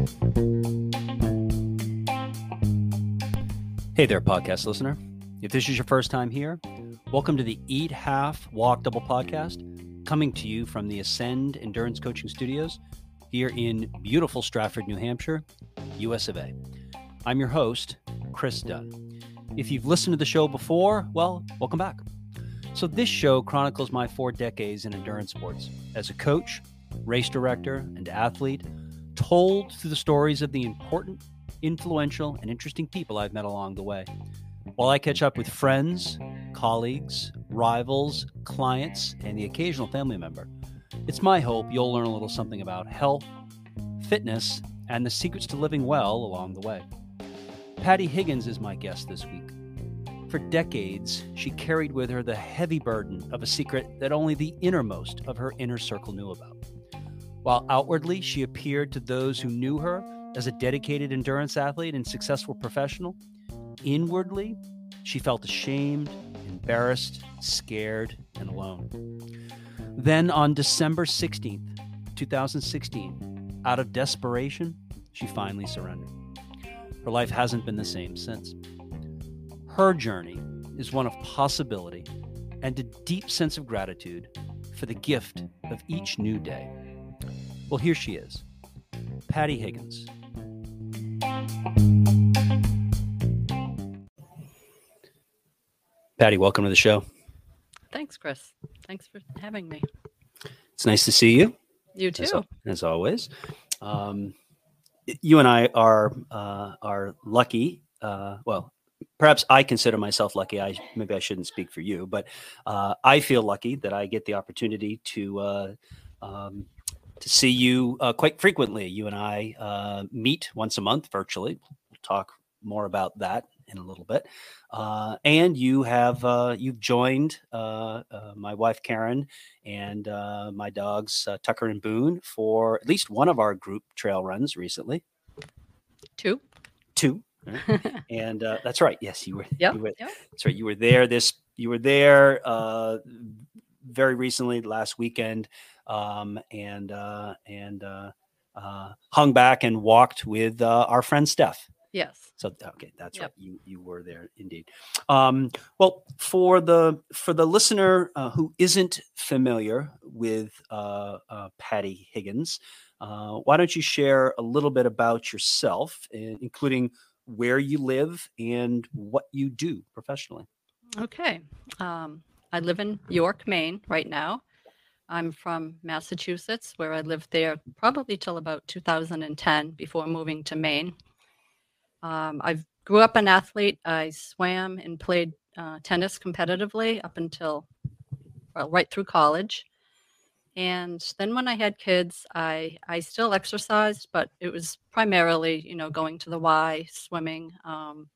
Hey there, podcast listener. If this is your first time here, welcome to the Eat Half Walk Double podcast, coming to you from the Ascend Endurance Coaching Studios here in beautiful Stratford, New Hampshire, US of A. I'm your host, Chris Dunn. If you've listened to the show before, well, welcome back. So, this show chronicles my four decades in endurance sports as a coach, race director, and athlete, told through the stories of the important influential, and interesting people I've met along the way. While I catch up with friends, colleagues, rivals, clients, and the occasional family member, it's my hope you'll learn a little something about health, fitness, and the secrets to living well along the way. Patty Higgins is my guest this week. For decades, she carried with her the heavy burden of a secret that only the innermost of her inner circle knew about. While outwardly she appeared to those who knew her as a dedicated endurance athlete and successful professional, inwardly, she felt ashamed, embarrassed, scared, and alone. Then on December 16th, 2016, out of desperation, she finally surrendered. Her life hasn't been the same since. Her journey is one of possibility and a deep sense of gratitude for the gift of each new day. Well, here she is Patty Higgins. Patty, welcome to the show. Thanks, Chris. Thanks for having me. It's nice to see you. You too. As, as always. Um, you and I are uh, are lucky. Uh, well, perhaps I consider myself lucky. I maybe I shouldn't speak for you, but uh, I feel lucky that I get the opportunity to uh, um, to see you uh, quite frequently. You and I uh, meet once a month virtually. We'll talk more about that in a little bit. Uh, and you have uh, you've joined uh, uh my wife Karen and uh, my dogs uh, Tucker and Boone for at least one of our group trail runs recently. Two. Two. and that's right. Yes, you were. Yeah. Yep. That's right. You were there. This you were there very recently last weekend, um, and uh, and uh hung back and walked with uh, our friend Steph. Yes. So okay, that's yep. right. You you were there indeed. Um, well, for the for the listener uh, who isn't familiar with uh, uh, Patty Higgins, uh, why don't you share a little bit about yourself, including where you live and what you do professionally? Okay. Um, I live in York, Maine, right now. I'm from Massachusetts, where I lived there probably till about 2010 before moving to Maine. Um, I grew up an athlete. I swam and played uh, tennis competitively up until well, right through college. And then when I had kids, I I still exercised, but it was primarily you know going to the Y, swimming. Um,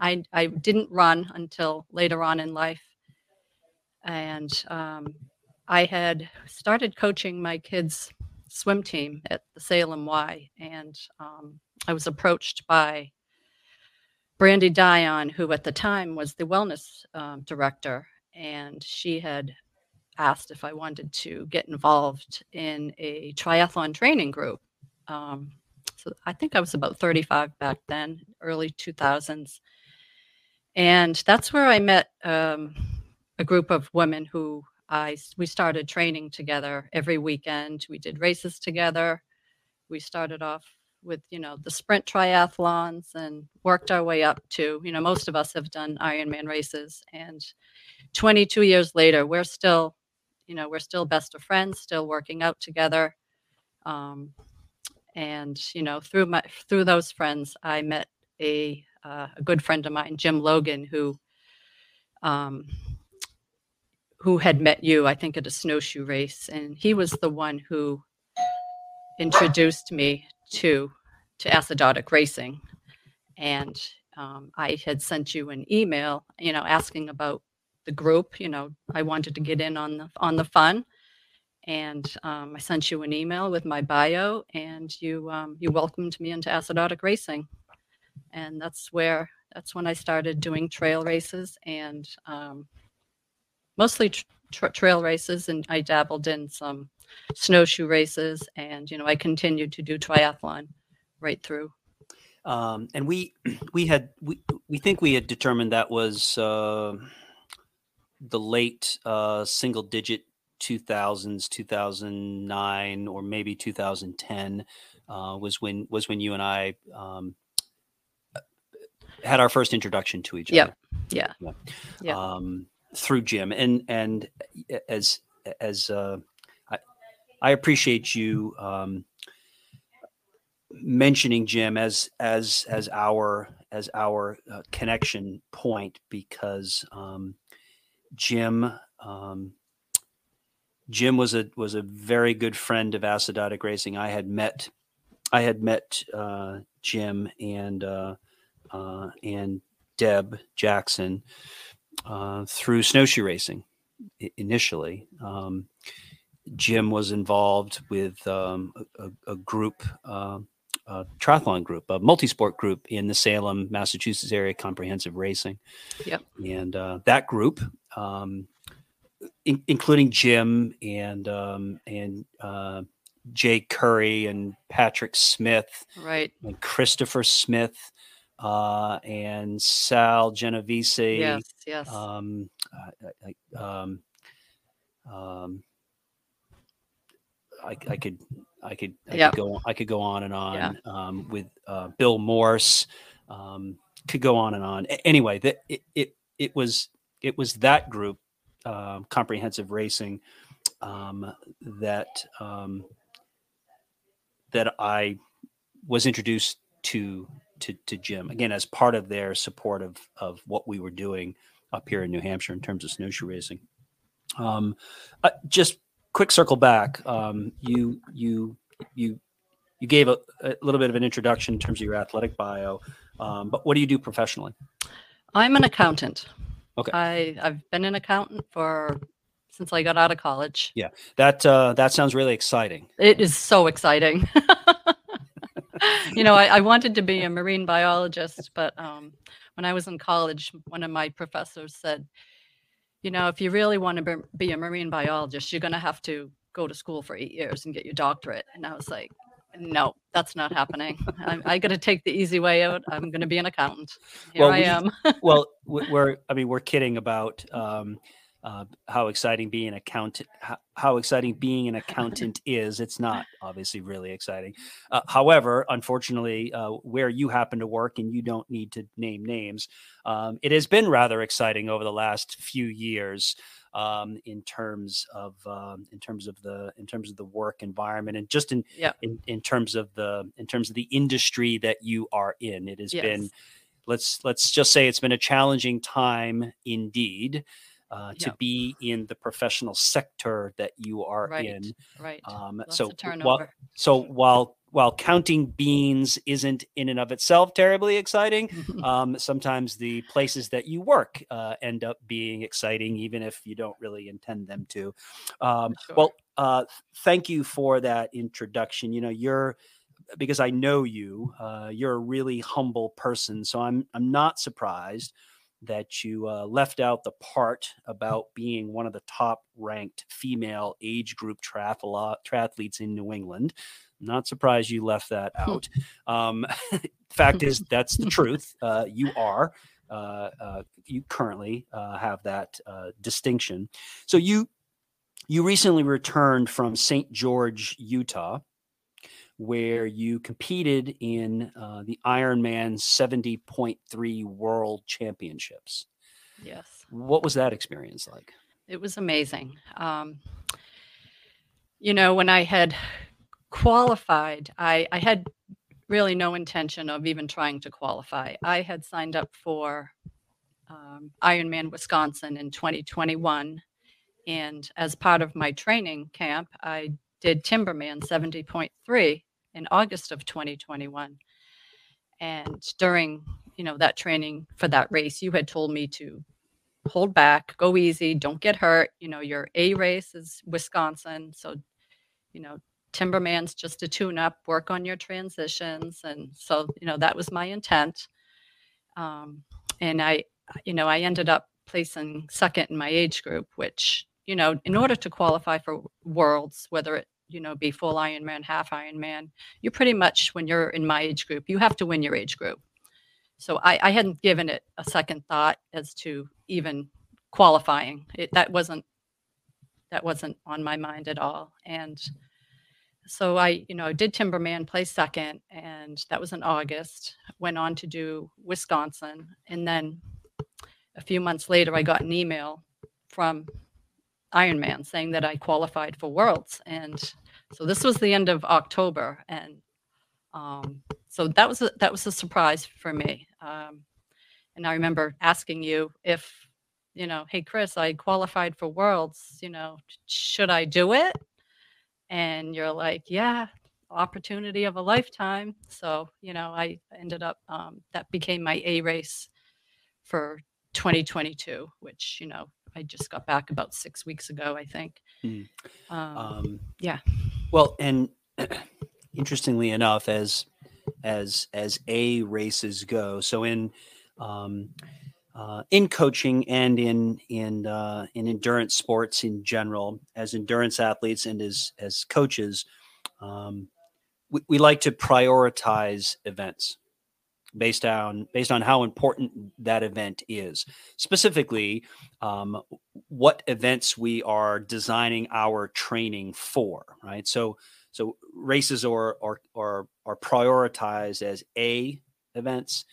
I I didn't run until later on in life, and um, I had started coaching my kids' swim team at the Salem Y, and um, I was approached by Brandy Dion, who at the time was the wellness um, director, and she had asked if I wanted to get involved in a triathlon training group. Um, so I think I was about 35 back then, early 2000s. And that's where I met um, a group of women who I we started training together every weekend. We did races together. We started off with you know the sprint triathlons and worked our way up to you know most of us have done Ironman races and 22 years later we're still you know we're still best of friends still working out together um, and you know through my through those friends I met a uh, a good friend of mine Jim Logan who um, who had met you I think at a snowshoe race and he was the one who introduced me to to acidotic racing. And um, i had sent you an email you know asking about the group you know i wanted to get in on the on the fun. And um, i sent you an email with my bio and you um, you welcomed me into acidotic racing. And that's where that's when i started doing trail races and um, mostly tra- trail races and i dabbled in some snowshoe races and you know i continued to do triathlon right through. Um, and we we had we we think we had determined that was uh, the late uh, single digit 2000s 2009 or maybe 2010 uh, was when was when you and I um, had our first introduction to each Yep. other. Yeah. Yeah. Yeah. Um, through Jim and and as as uh, I I appreciate you um, mentioning Jim as as as our as our uh, connection point because um, Jim um, Jim was a was a very good friend of acidotic racing. I had met I had met uh, Jim and uh, uh, and Deb Jackson uh, through snowshoe racing initially. Um, Jim was involved with um, a, a- group, uh, a triathlon group, a multi-sport group in the Salem, Massachusetts area, comprehensive racing. Yep. And uh, that group, um, in- including Jim and um, and uh, Jay Curry and Patrick Smith Right. and Christopher Smith uh, and Sal Genovese. Yes. Yes. Um, I, I, um, um, I, I could, I could, I Yep. could go, I could go on and on Yeah. um, with uh, Bill Morse. Um, could go on and on. A- Anyway, that it, it, it was, it was that group, um, comprehensive racing, um, that um, that I was introduced to to to Jim again as part of their support of of what we were doing up here in New Hampshire in terms of snowshoe racing. Um, uh, just quick circle back. Um, you you you you gave a, a little bit of an introduction in terms of your athletic bio, um, but what do you do professionally? I'm an accountant. Okay. I I've been an accountant for since I got out of college. Yeah, that uh, that sounds really exciting. It is so exciting. you know, I, I wanted to be a marine biologist, but um, when I was in college, one of my professors said, you know, if you really want to be, a marine biologist, you're going to have to go to school for eight years and get your doctorate. And I was like, no, that's not happening. I, I got to take the easy way out. I'm going to be an accountant. Here Well, I we- am. well, we're I mean we're kidding about um, uh, how exciting being an accountant how, how exciting being an accountant is. It's not obviously really exciting. Uh, however, unfortunately, uh, where you happen to work and you don't need to name names, um, it has been rather exciting over the last few years. Um, in terms of um, in terms of the in terms of the work environment and just in, Yeah. in in terms of the in terms of the industry that you are in, it has been let's let's just say it's been a challenging time indeed uh, to be in the professional sector that you are Right. in. Right. Um, so while so while while counting beans isn't in and of itself terribly exciting, um, sometimes the places that you work uh, end up being exciting, even if you don't really intend them to. Um, Sure. Well, uh, thank you for that introduction. You know, you're because I know you. Uh, you're a really humble person, so I'm I'm not surprised that you uh, left out the part about being one of the top ranked female age group triathlete triathletes in New England. Not surprised you left that out. um, fact is, that's the truth. Uh, you are. Uh, uh, you currently uh, have that uh, distinction. So you you recently returned from St. George, Utah, where you competed in uh, the Ironman 70.3 World Championships. yes. What was that experience like? It was amazing. Um, you know, when I had qualified, I, I had really no intention of even trying to qualify. I had signed up for um, Ironman Wisconsin in 2021. And as part of my training camp, I did Timberman 70.3 in August of 2021. And during, you know, that training for that race, you had told me to hold back, go easy, don't get hurt. You know, your A race is Wisconsin. So, you know, Timberman's just a tune up, work on your transitions. And so, you know, that was my intent. Um, and I, you know, I ended up placing second in my age group, which, you know, in order to qualify for worlds, whether it you know, be full Ironman, half Ironman. You pretty much, when you're in my age group, you have to win your age group. So I, I hadn't given it a second thought as to even qualifying. It, that wasn't that wasn't on my mind at all. And so I, you know, did Timberman play second, and that was in August. Went on to do Wisconsin, and then a few months later, I got an email from Ironman saying that I qualified for Worlds, and so this was the end of October, and um, so that was a, that was a surprise for me. Um, and I remember asking you if, you know, hey Chris, I qualified for Worlds. You know, should I do it? And you're like, yeah, opportunity of a lifetime. So you know, I ended up um, that became my A race for 2022, which you know I just got back about six weeks ago, I think. Mm. Um, um, yeah. Well, and interestingly enough, as as as a races go, so in um, uh, in coaching and in in uh, in endurance sports in general, as endurance athletes and as as coaches, um, we, we like to prioritize events based on based on how important that event is. Specifically um, what events we are designing our training for right? So so races are are are, are prioritized as a events.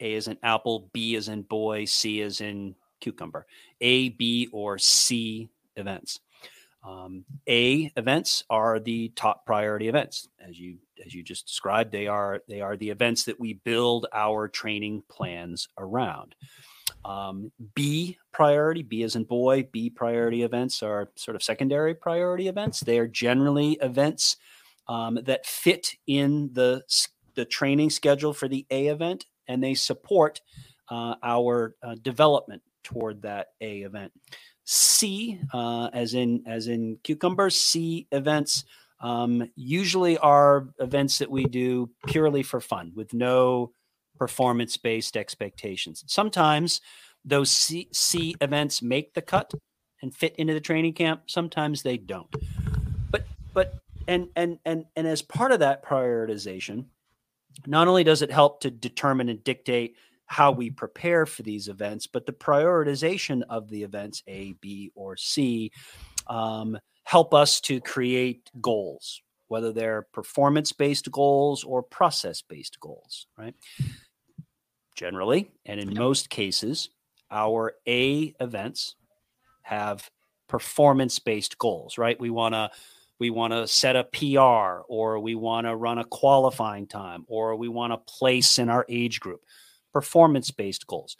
A is in apple b is in boy c is in cucumber. A b or c events um, A events are the top priority events, as you as you just described. They are they are the events that we build our training plans around. Um, B priority, B as in boy, B priority events are sort of secondary priority events. They are generally events um, that fit in the the training schedule for the A event, and they support uh, our uh, development toward that A event. C, uh, as in as in cucumber, C events um, usually are events that we do purely for fun with no performance based expectations. Sometimes those C, C events make the cut and fit into the training camp. Sometimes they don't. But but and and and and as part of that prioritization, not only does it help to determine and dictate how we prepare for these events, but the prioritization of the events A, B, or C um, help us to create goals, whether they're performance based goals or process based goals, right? Generally, and in most cases, our A events have performance based goals, right? We want to we want to set a PR or we want to run a qualifying time or we want to place in our age group performance based goals.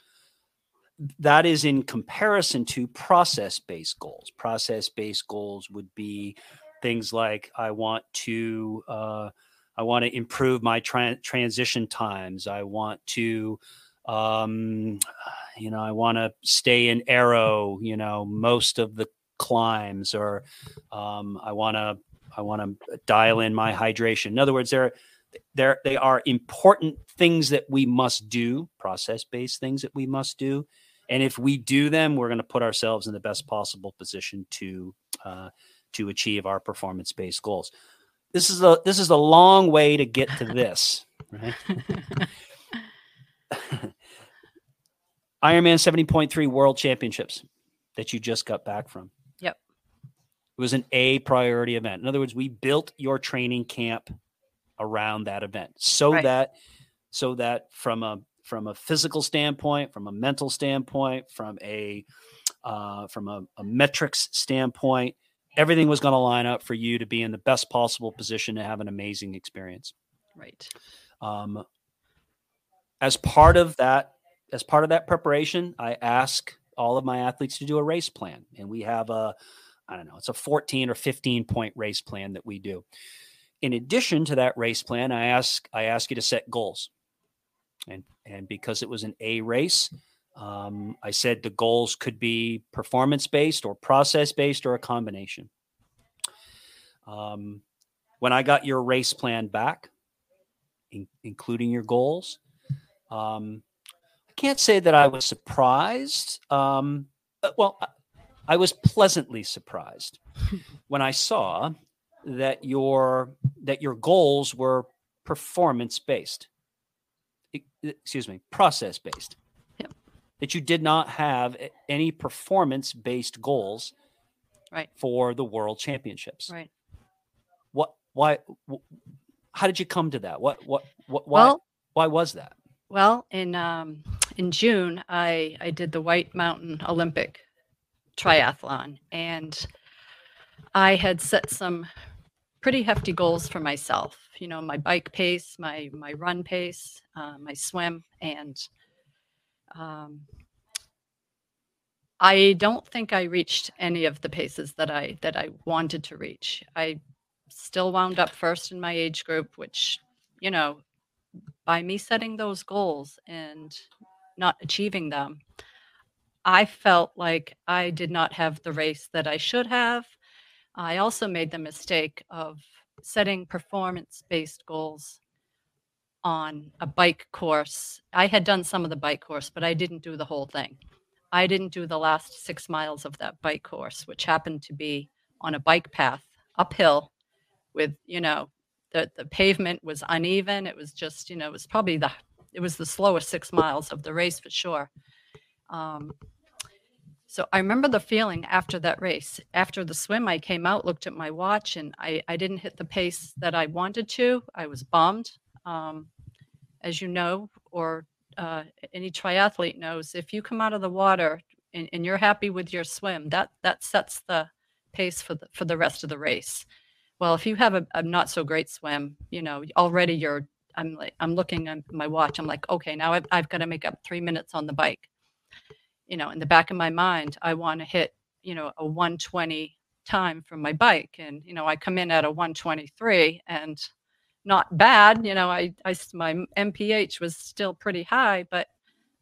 That is in comparison to process based goals. Process based goals would be things like I want to uh, I want to improve my tra- transition times. I want to um, you know I want to stay in aero. You know most of the climbs, or um, I want to I want to dial in my hydration. In other words, there there they are important things that we must do process based things that we must do. And if we do them we're going to put ourselves in the best possible position to uh, to achieve our performance based goals. This is a this is a long way to get to this right? Ironman 70.3 world championships that you just got back from. Yep. It was an a priority event. In other words we built your training camp around that event so right. that so that from a from a physical standpoint from a mental standpoint from a uh, from a, a metrics standpoint everything was going to line up for you to be in the best possible position to have an amazing experience. Right. Um, as part of that as part of that preparation i ask all of my athletes to do a race plan and we have a i don't know it's a 14 or 15 point race plan that we do in addition to that race plan, I ask I ask you to set goals, and and because it was an A race, um, I said the goals could be performance based or process based or a combination. Um, when I got your race plan back, in, including your goals, um, I can't say that I was surprised. Um, well, I, I was pleasantly surprised when I saw that your that your goals were performance based. Excuse me, process based. Yep. That you did not have any performance based goals right for the world championships. right What why wh- how did you come to that? What what what why well why was that? Well, in um, in June, I I did the White Mountain Olympic triathlon, and I had set some pretty hefty goals for myself. You know, my bike pace, my my run pace, uh, my swim, and um, I don't think I reached any of the paces that I that I wanted to reach. I still wound up first in my age group, which you know by me setting those goals and not achieving them, I felt like I did not have the race that I should have. I also made the mistake of setting performance based goals on a bike course. I had done some of the bike course, but I didn't do the whole thing. I didn't do the last six miles of that bike course, which happened to be on a bike path uphill with, you know, the, the pavement was uneven. It was just, you know, it was probably the it was the slowest six miles of the race for sure. Um, so I remember the feeling after that race. After the swim, I came out, looked at my watch, and I, I didn't hit the pace that I wanted to. I was bummed. Um, as you know, or uh, any triathlete knows, if you come out of the water and, and you're happy with your swim, that that sets the pace for the for the rest of the race. Well, if you have a, a not so great swim, you know, already you're I'm like I'm looking at my watch. I'm like, okay, now I've, I've got to make up three minutes on the bike. You know, in the back of my mind, I want to hit you know a 120 time from my bike, and you know I come in at a 123 and not bad. You know, I I my MPH was still pretty high, but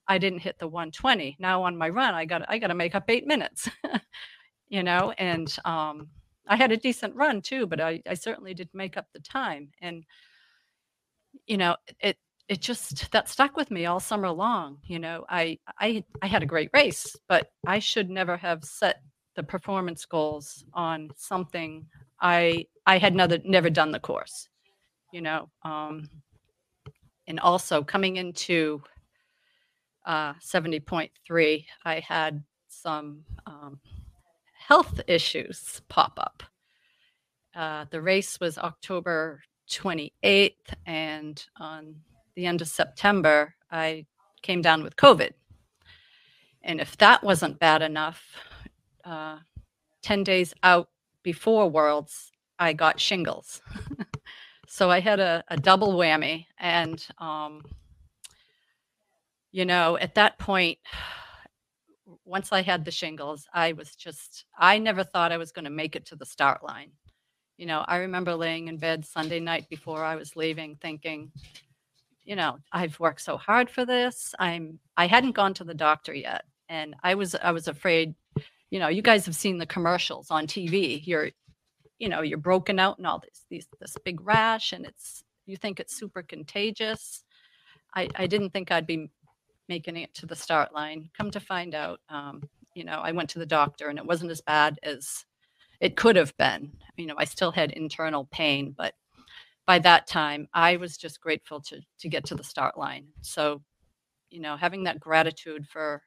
I didn't hit the 120. Now on my run, I got I got to make up eight minutes. you know, and um, I had a decent run too, but I, I certainly didn't make up the time. And you know, it it just that stuck with me all summer long. You know, I I I had a great race, but I should never have set the performance goals on something I I had never never done the course. You know, um, and also coming into uh, 70.3, I had some um, health issues pop up. Uh, the race was October 28th, and on the end of September, I came down with COVID. And if that wasn't bad enough, uh, 10 days out before Worlds, I got shingles. so I had a, a double whammy. And, um, you know, at that point, once I had the shingles, I was just, I never thought I was going to make it to the start line. You know, I remember laying in bed Sunday night before I was leaving thinking, you know, I've worked so hard for this. I'm I hadn't gone to the doctor yet and I was I was afraid, you know, you guys have seen the commercials on TV. You're you know, you're broken out and all this these this big rash and it's you think it's super contagious. I I didn't think I'd be making it to the start line. Come to find out, um, you know, I went to the doctor and it wasn't as bad as it could have been. You know, I still had internal pain, but by that time, I was just grateful to to get to the start line. So, you know, having that gratitude for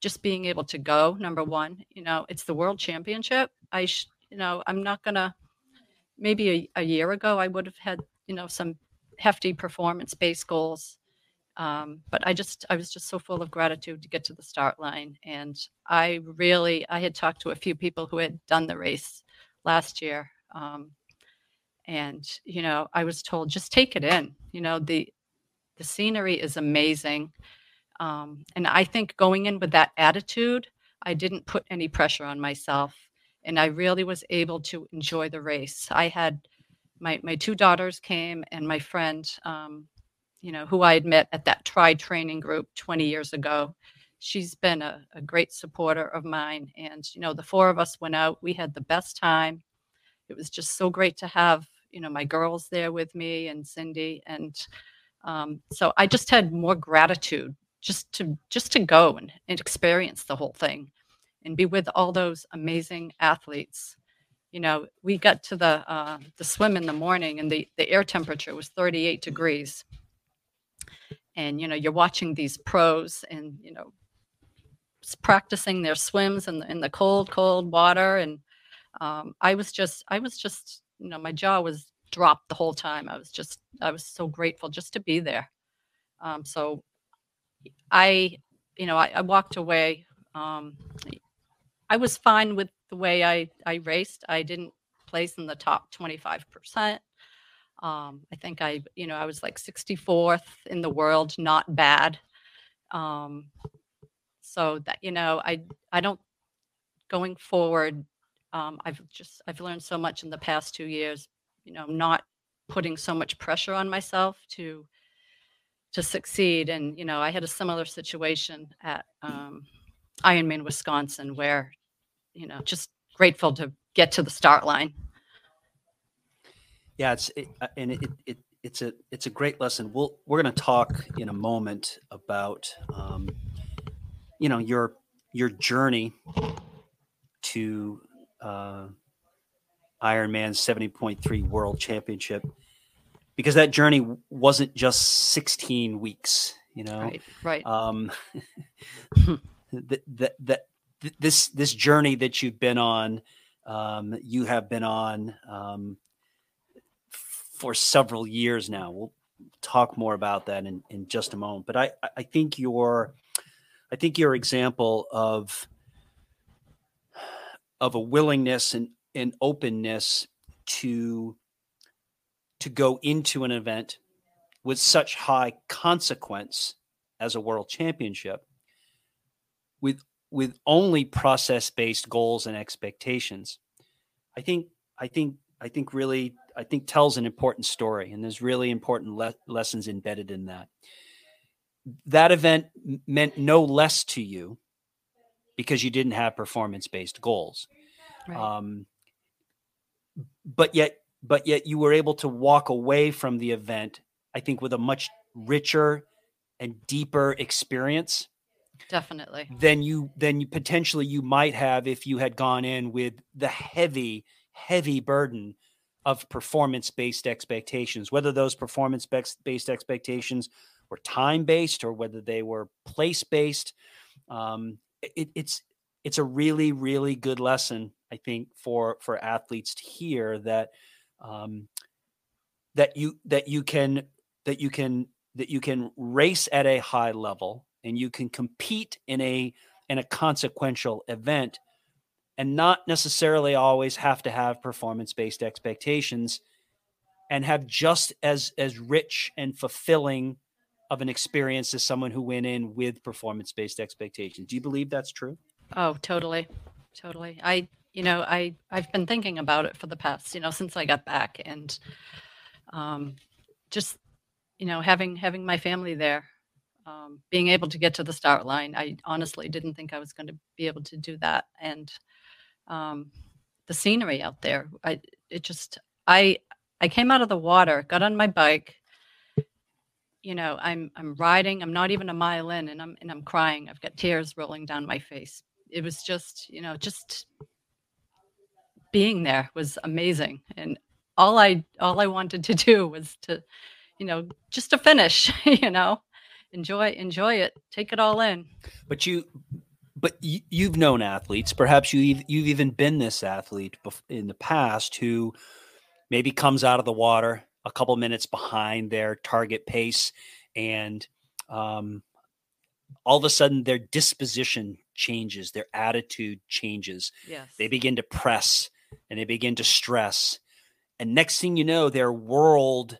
just being able to go. Number one, you know, it's the world championship. I, sh- you know, I'm not gonna. Maybe a, a year ago, I would have had you know some hefty performance based goals um, but i just i was just so full of gratitude to get to the start line and i really i had talked to a few people who had done the race last year um, and you know i was told just take it in you know the the scenery is amazing um, and i think going in with that attitude i didn't put any pressure on myself and i really was able to enjoy the race i had my my two daughters came and my friend um, you know, who I had met at that Tri training group 20 years ago. She's been a, a great supporter of mine. And, you know, the four of us went out. We had the best time. It was just so great to have, you know, my girls there with me and Cindy. And um, so I just had more gratitude just to just to go and, and experience the whole thing and be with all those amazing athletes you know, we got to the uh, the swim in the morning, and the the air temperature was 38 degrees. And you know, you're watching these pros, and you know, practicing their swims in the in the cold, cold water, and um, I was just, I was just, you know, my jaw was dropped the whole time. I was just, I was so grateful just to be there. Um, so I, you know, I, I walked away. Um, I was fine with the way I, I raced. I didn't place in the top 25%. Um, I think I, you know, I was like 64th in the world, not bad. Um, so that, you know, I, I don't, going forward, um, I've just, I've learned so much in the past two years, you know, not putting so much pressure on myself to, to succeed. And, you know, I had a similar situation at um, Ironman Wisconsin where, you know, just grateful to get to the start line. Yeah, it's it, uh, and it, it it's a it's a great lesson. We'll we're going to talk in a moment about um, you know your your journey to uh, Ironman seventy point three World Championship because that journey wasn't just sixteen weeks. You know, Right, right. um, that that that this this journey that you've been on, um, you have been on um, for several years now. We'll talk more about that in, in just a moment. But I- I think your I think your example of of a willingness and, and openness to to go into an event with such high consequence as a world championship with with only process based goals and expectations. I think i think i think really i think tells an important story and there's really important le- lessons embedded in that. That event meant no less to you because you didn't have performance based goals right. um, but yet but yet you were able to walk away from the event i think with a much richer and deeper experience Definitely. than you than you potentially you might have if you had gone in with the heavy heavy burden of performance based expectations whether those performance based expectations were time based or whether they were place based um, it, it's it's a really really good lesson i think for for athletes to hear that um, that you that you can that you can that you can race at a high level and you can compete in a in a consequential event and not necessarily always have to have performance based expectations and have just as as rich and fulfilling of an experience as someone who went in with performance based expectations do you believe that's true Oh, totally. Totally. I, you know, I, I've been thinking about it for the past, you know, since I got back and um, just, you know, having, having my family there, um, being able to get to the start line. I honestly didn't think I was going to be able to do that. And um, the scenery out there, I, it just, I, I came out of the water, got on my bike, you know, I'm I'm riding. I'm not even a mile in, and I'm and I'm crying. I've got tears rolling down my face. It was just, you know, just being there was amazing, and all I all I wanted to do was to, you know, just to finish. You know, enjoy enjoy it, take it all in. but you but you, you've known athletes perhaps you you've even been this athlete in the past who maybe comes out of the water a couple minutes behind their target pace and um, all of a sudden their disposition changes their attitude changes Yes. they begin to press and they begin to stress and next thing you know their world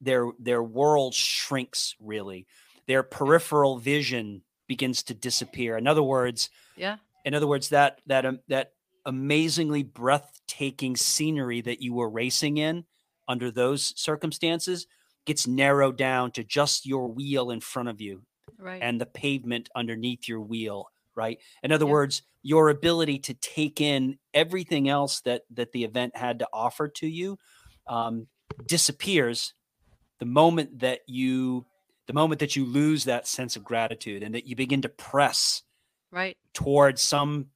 their their world shrinks really their peripheral vision begins to disappear in other words Yeah. in other words that that um, that amazingly breathtaking scenery that you were racing in under those circumstances gets narrowed down to just your wheel in front of you Right. and the pavement underneath your wheel right in other Yeah. words your ability to take in everything else that that the event had to offer to you um, disappears the moment that you the moment that you lose that sense of gratitude and that you begin to press right. towards some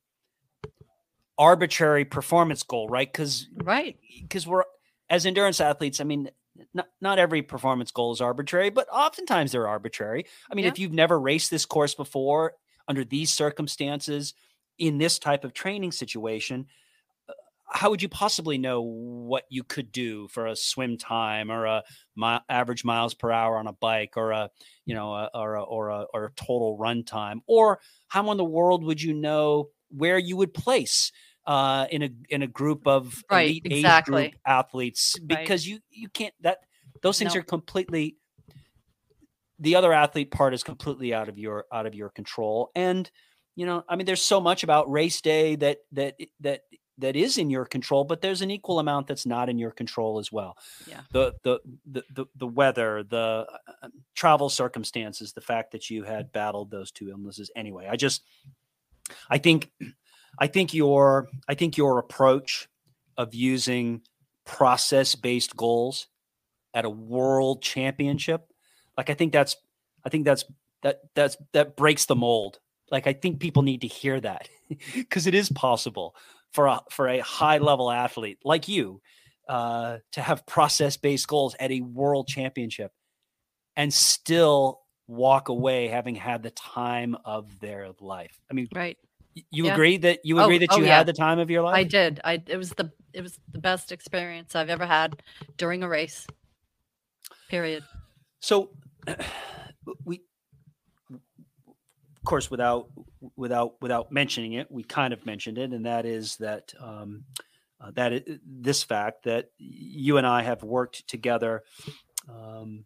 arbitrary performance goal, right? Because right, because we're as endurance athletes. I mean, not not every performance goal is arbitrary, but oftentimes they're arbitrary. I mean, Yeah. if you've never raced this course before under these circumstances in this type of training situation, uh, how would you possibly know what you could do for a swim time or a mi- average miles per hour on a bike or a you know a, or a, or a or a total run time or how in the world would you know where you would place uh, in a in a group of Right, elite age exactly. group athletes Right. because you you can't that those things No. are completely the other athlete part is completely out of your out of your control and you know i mean there's so much about race day that that that that is in your control but there's an equal amount that's not in your control as well Yeah. the the the the, the weather the uh, travel circumstances the fact that you had battled those two illnesses anyway i just i think i think your i think your approach of using process based goals at a world championship like i think that's i think that's that that's that breaks the mold like i think people need to hear that because it is possible for a for a high level athlete like you uh to have process based goals at a world championship and still walk away having had the time of their life i mean right. You Yeah. agree that you Oh, agree that oh, you yeah. had the time of your life I did. I it was the it was the best experience I've ever had during a race. Period. So we of course without without without mentioning it, we kind of mentioned it, and that is that um uh, that it, this fact that you and I have worked together um,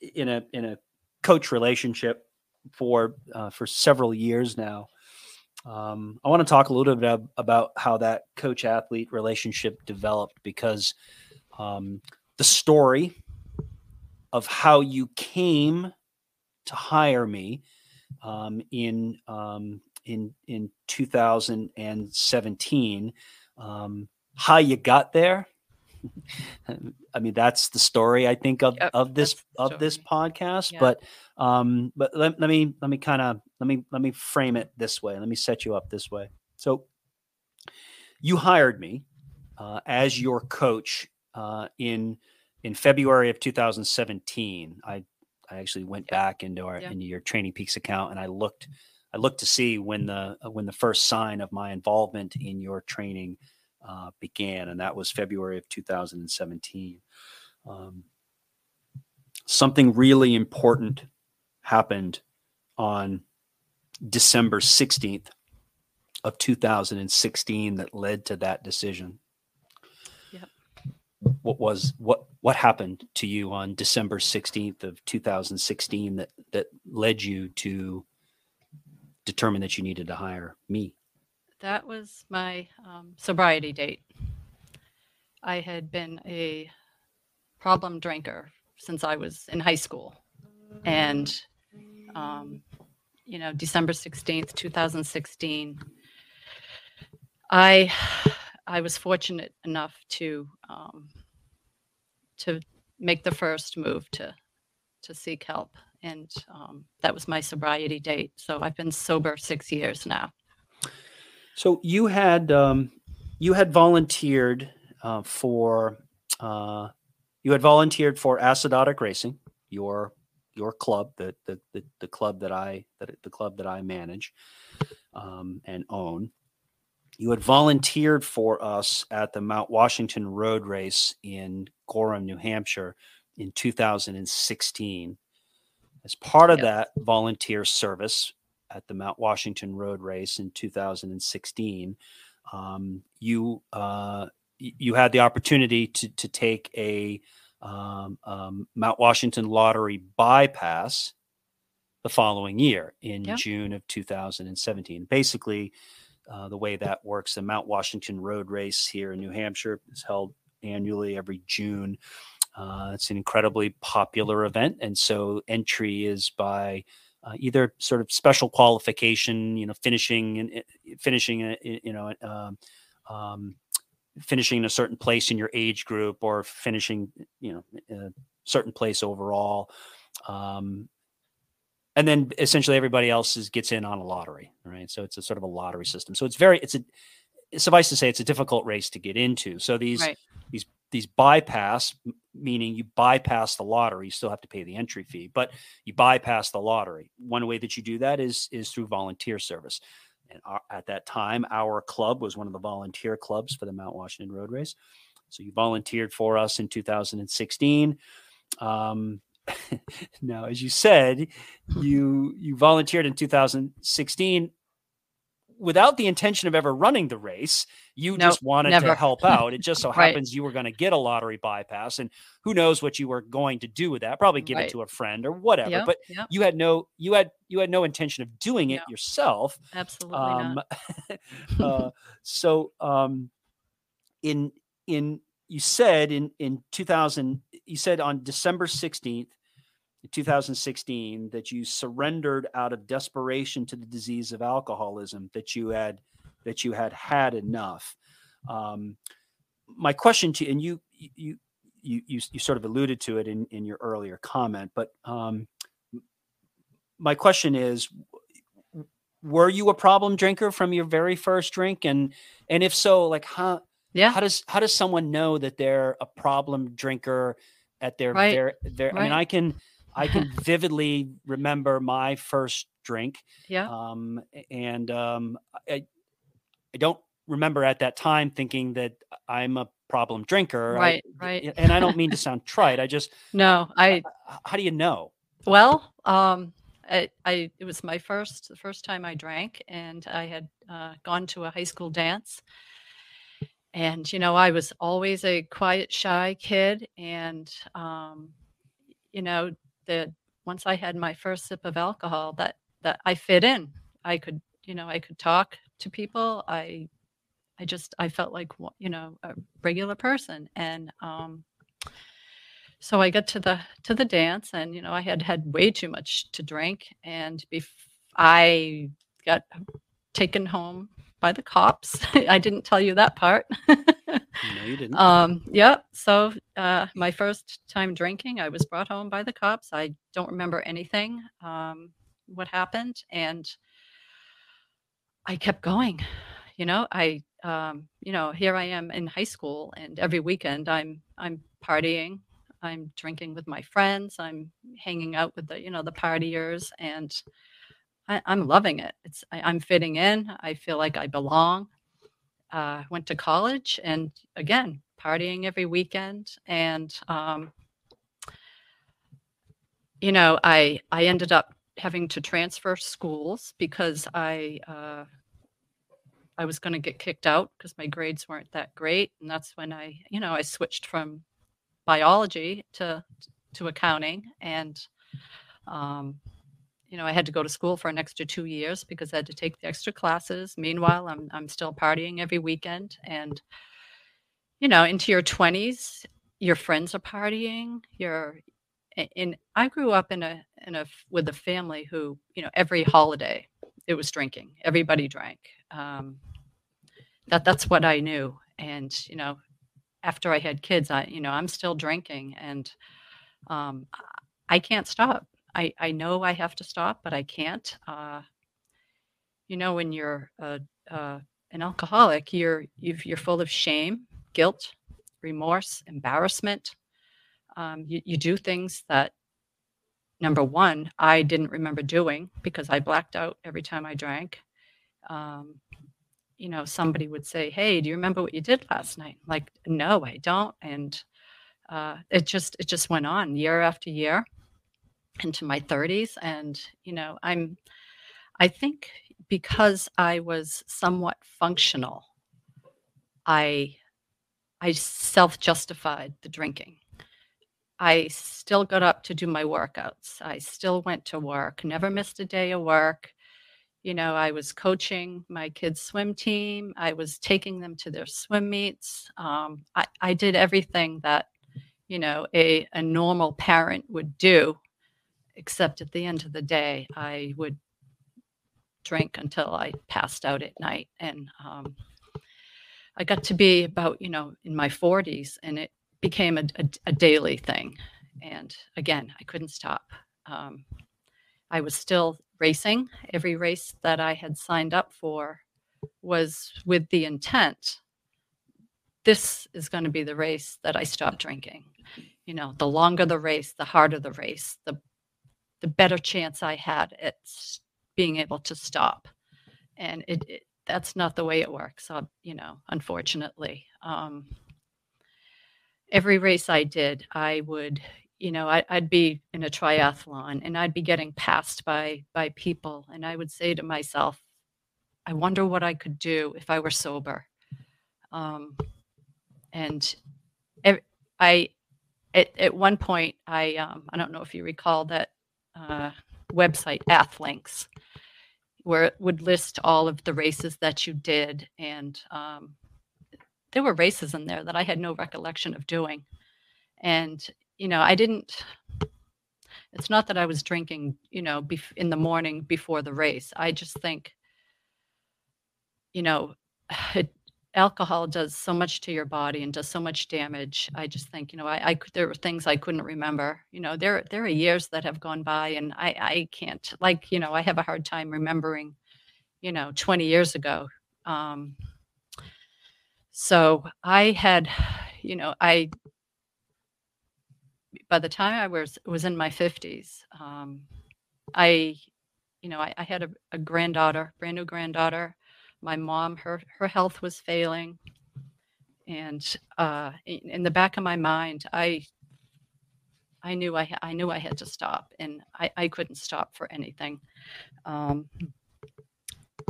in a in a coach relationship for uh, for several years now. Um, I want to talk a little bit about how that coach athlete relationship developed because um, the story of how you came to hire me um, in um, in in 2017. Um, how you got there? I mean, that's the story I think of Yep, of this of this podcast. Yeah. But um, but let, let me let me kind of let me let me frame it this way. Let me set you up this way. So you hired me uh, as your coach uh, in in February of 2017. I I actually went Yeah. back into our Yeah. into your Training Peaks account and I looked I looked to see when the when the first sign of my involvement in your training uh, began, and that was February of 2017. Um, something really important happened on December 16th of 2016 that led to that decision. Yep. What was what what happened to you on December 16th of 2016 that that led you to determine that you needed to hire me? That was my um, sobriety date. I had been a problem drinker since I was in high school. And, um, you know, December 16th, 2016, I, I was fortunate enough to, um, to make the first move to, to seek help. And um, that was my sobriety date. So I've been sober six years now. So you had um, you had volunteered uh, for uh, you had volunteered for acidotic racing, your your club, the the the, the club that I that the club that I manage um, and own. You had volunteered for us at the Mount Washington Road Race in Gorham, New Hampshire, in 2016. As part of Yes. that volunteer service, at the Mount Washington Road Race in 2016, um, you uh, you had the opportunity to to take a um, um, Mount Washington Lottery bypass the following year in Yeah. June of 2017. Basically, uh, the way that works, the Mount Washington Road Race here in New Hampshire is held annually every June. Uh, it's an incredibly popular event, and so entry is by uh, either sort of special qualification, you know, finishing and finishing, you know, um, um, finishing in a certain place in your age group, or finishing, you know, a certain place overall, um, and then essentially everybody else is, gets in on a lottery, right? So it's a sort of a lottery system. So it's very, it's a, suffice to say, it's a difficult race to get into. So these Right. these these bypass, meaning you bypass the lottery, you still have to pay the entry fee, but you bypass the lottery. One way that you do that is is through volunteer service. And our, at that time, our club was one of the volunteer clubs for the Mount Washington Road Race. So you volunteered for us in 2016. Um, now, as you said, you you volunteered in 2016 without the intention of ever running the race. You Nope, just wanted never. to help out. It just so Right. happens you were going to get a lottery bypass, and who knows what you were going to do with that? Probably give Right. it to a friend or whatever. Yeah, But yeah, you had no you had you had no intention of doing it No. yourself. absolutely Um, not. uh, so um, in in you said in in 2000 you said on December 16th 2016 that you surrendered out of desperation to the disease of alcoholism that you had that you had had enough. Um, my question to you and you you you you, you sort of alluded to it in in your earlier comment but um, my question is were you a problem drinker from your very first drink? And and if so like how Yeah, how does how does someone know that they're a problem drinker at their Right, very their I mean. I can I can vividly remember my first drink yeah, um and um I I don't remember at that time thinking that I'm a problem drinker. I- Right, right. and I don't mean to sound trite I just no, I how do you know? Well, um, I, I it was my first the first time I drank, and I had uh, gone to a high school dance, and you know I was always a quiet, shy kid, and um, you know the once I had my first sip of alcohol, that that I fit in. I could you know I could talk to people. I I just I felt like you know a regular person, and um, so I got to the to the dance, and you know I had had way too much to drink, and bef- I got taken home by the cops. I didn't tell you that part. um, yeah. So uh, my first time drinking, I was brought home by the cops. I don't remember anything. Um, what happened, and I kept going. You know, I um, you know here I am in high school, and every weekend I'm I'm partying. I'm drinking with my friends. I'm hanging out with the you know the partiers, and I, I'm loving it. It's I, I'm fitting in. I feel like I belong. Uh, went to college, and again partying every weekend, and um, you know I I ended up having to transfer schools because I uh, I was going to get kicked out because my grades weren't that great, and that's when I you know I switched from biology to to accounting and um, you know i had to go to school for an extra two years because i had to take the extra classes. Meanwhile i'm, I'm still partying every weekend and you know into your 20s your friends are partying you're in i grew up in a in a with a family who you know every holiday it was drinking. Everybody drank. Um, that that's what i knew. And you know after I had kids, I you know I'm still drinking, and um, I can't stop. I I know I have to stop, but I can't. Uh, you know, when you're uh, an alcoholic, you're you've, you're full of shame, guilt, remorse, embarrassment. Um, you, you do things that number one I didn't remember doing because I blacked out every time I drank. Um, you know, somebody would say, "Hey, do you remember what you did last night?" Like, no, I don't. And uh, it just it just went on year after year into my 30s, and you know, I'm I think because I was somewhat functional, I I self justified the drinking. I still got up to do my workouts. I still went to work, never missed a day of work you know i was coaching my kids swim team i was taking them to their swim meets um, I, I did everything that you know a, a normal parent would do except at the end of the day i would drink until i passed out at night and um, i got to be about you know in my 40s and it became a, a, a daily thing and again i couldn't stop um, i was still racing every race that I had signed up for. was with the intent this is going to be the race that I stop drinking. You know, the longer the race, the harder the race, the the better chance I had at being able to stop. And it, it that's not the way it works. You know, unfortunately, um, every race I did, I would, you know, I, I'd be in a triathlon and I'd be getting passed by by people, and I would say to myself, I wonder what I could do if I were sober. Um, and I, at, at one point, I um, I don't know if you recall that uh, website Athlinks, where it would list all of the races that you did, and um, there were races in there that I had no recollection of doing, and you know I didn't. It's not that I was drinking, you know, bef- in the morning before the race. I just think, you know, it, alcohol does so much to your body and does so much damage. I just think, you know, I, I there were things I couldn't remember. You know, there there are years that have gone by, and I I can't like you know I have a hard time remembering, you know, 20 years ago. Um, so I had, you know, I by the time I was was in my 50s, um, I, you know, I, I had a, a granddaughter, brand new granddaughter my mom her her health was failing. And uh, in, in the back of my mind i i knew i i knew i had to stop and i i couldn't stop for anything. Um,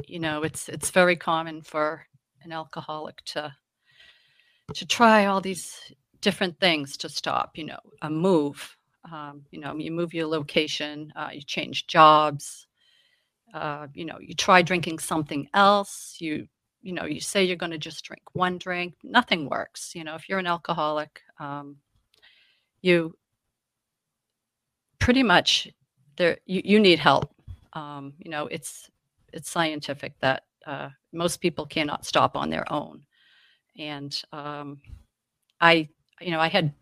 you know it's it's very common for an alcoholic to to try all these different things to stop you know a move. Um, you know you move your location uh, you change jobs uh, you know you try drinking something else you you know you say you're going to just drink one drink nothing works you know if you're an alcoholic um, you pretty much there you, you need help. Um, you know it's it's scientific that uh, most people cannot stop on their own. And um, i you know i had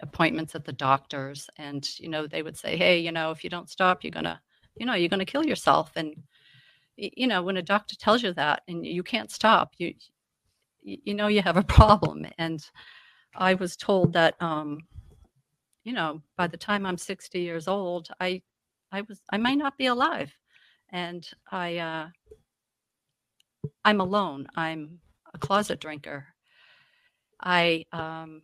appointments at the doctors and you know they would say hey you know if you don't stop you're going to you know you're going to kill yourself and you know when a doctor tells you that and you can't stop you you know you have a problem. And i was told that um you know by the time i'm 60 years old i i was i might not be alive. And i uh i'm alone. I'm a closet drinker. I um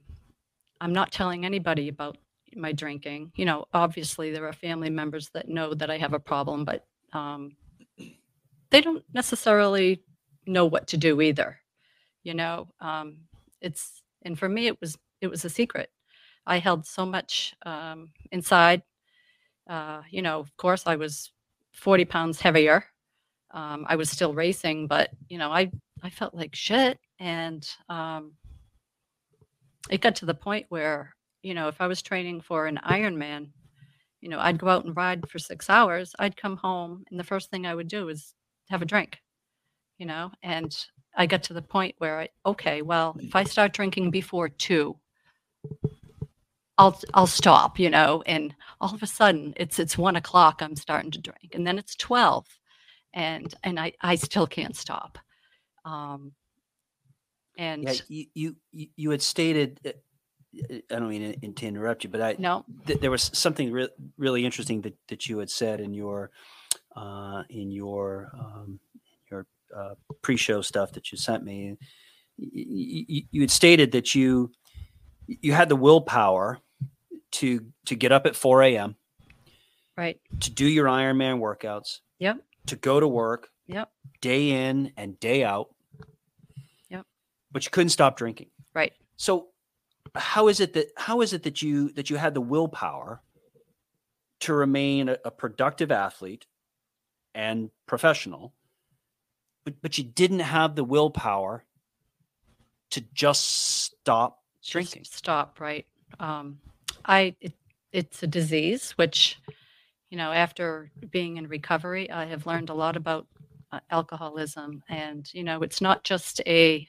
i'm not telling anybody about my drinking. You know, obviously there are family members that know that I have a problem, but um, they don't necessarily know what to do either. You know, um, it's and for me it was it was a secret. I held so much um, inside. Uh, you know, of course, I was 40 pounds heavier. Um, I was still racing, but you know, I I felt like shit, and um, it got to the point where you know, if I was training for an Ironman, you know, I'd go out and ride for six hours. I'd come home, and the first thing I would do is have a drink, you know. And I got to the point where I, okay, well, if I start drinking before two, I'll I'll stop, you know. And all of a sudden, it's it's one o'clock. I'm starting to drink, and then it's twelve, and and I I still can't stop. Um, and yeah, you you you had stated uh, I don't mean to interrupt you, but I no. Th- there was something re- really interesting that, that you had said in your uh, in your um, your uh, pre-show stuff that you sent me. You, you, you had stated that you you had the willpower to to get up at 4 a.m. Right. To do your Ironman workouts. Yep. To go to work. Yep. Day in and day out. Yep. But you couldn't stop drinking. Right. So how is it that how is it that you that you had the willpower to remain a, a productive athlete and professional but but you didn't have the willpower to just stop drinking? just stop right. Um i it, it's a disease which you know after being in recovery i have learned a lot about uh, alcoholism. And you know it's not just a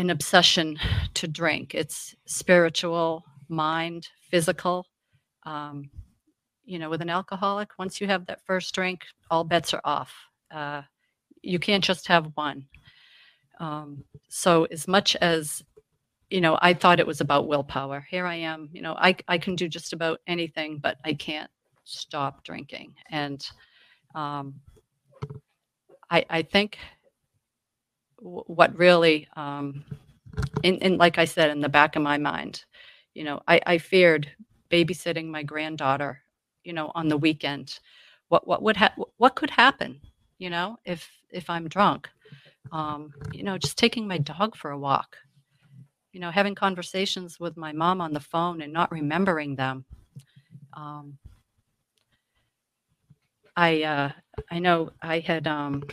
an obsession to drink. It's spiritual, mind, physical. Um, you know, with an alcoholic, once you have that first drink, all bets are off. Uh, you can't just have one. Um, so as much as you know, I thought it was about willpower. Here I am, you know, I I can do just about anything, but I can't stop drinking. And um, I I think what really, um, in like I said, in the back of my mind, you know, I, I feared babysitting my granddaughter, you know, on the weekend. What what would ha- what could happen, you know, if if I'm drunk? Um, you know, just taking my dog for a walk you know, having conversations with my mom on the phone and not remembering them. Um, I uh, I know I had um,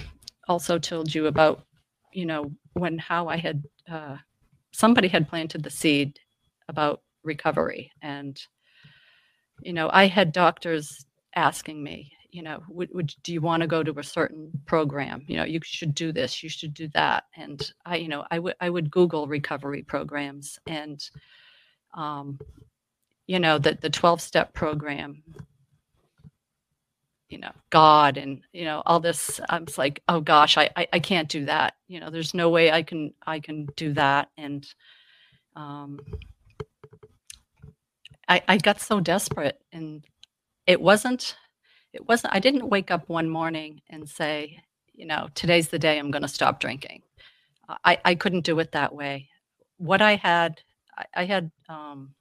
also told you about, you know, when how I had uh, somebody had planted the seed about recovery, and you know, I had doctors asking me, you know would, would do you want to go to a certain program? You know you should do this you should do that. And i you know i would i would google recovery programs and um you know the the 12 step program you know god and you know all this i was like oh gosh I, I i can't do that. You know there's no way i can i can do that. And um i i got so desperate and it wasn't it wasn't i didn't wake up one morning and say you know today's the day i'm going to stop drinking. I i couldn't do it that way. What i had i, I had um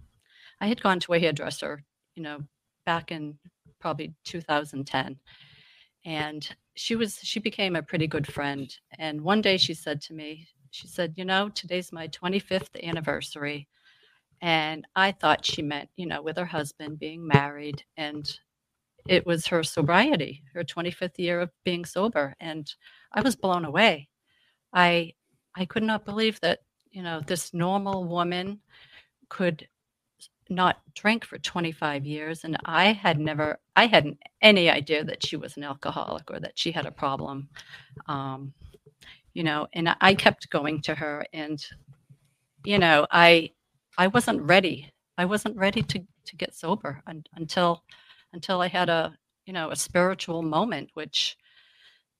i had gone to a hairdresser you know back in probably 2010 and she was she became a pretty good friend and one day she said to me she said you know today's my 25th anniversary and i thought she meant you know with her husband being married and it was her sobriety, her 25th year of being sober, and I was blown away. I I could not believe that you know this normal woman could not drink for 25 years and i had never i hadn't any idea that she was an alcoholic or that she had a problem. Um, you know and i kept going to her and you know i i wasn't ready. I wasn't ready to to get sober un, until until I had a, you know, a spiritual moment, which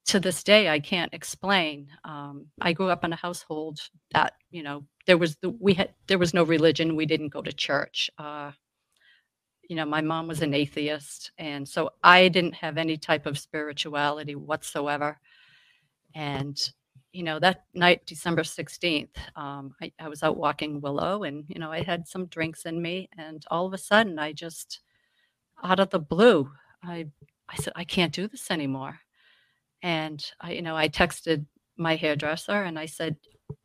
to this day I can't explain. Um, I grew up in a household that, you know, there was the, we had there was no religion. We didn't go to church. Uh, you know, my mom was an atheist, and so I didn't have any type of spirituality whatsoever. And you know, that night, December 16th, um, I, I was out walking Willow and, you know, I had some drinks in me. And all of a sudden, I just, out of the blue, I I said I can't do this anymore. And I, you know, I texted my hairdresser and I said,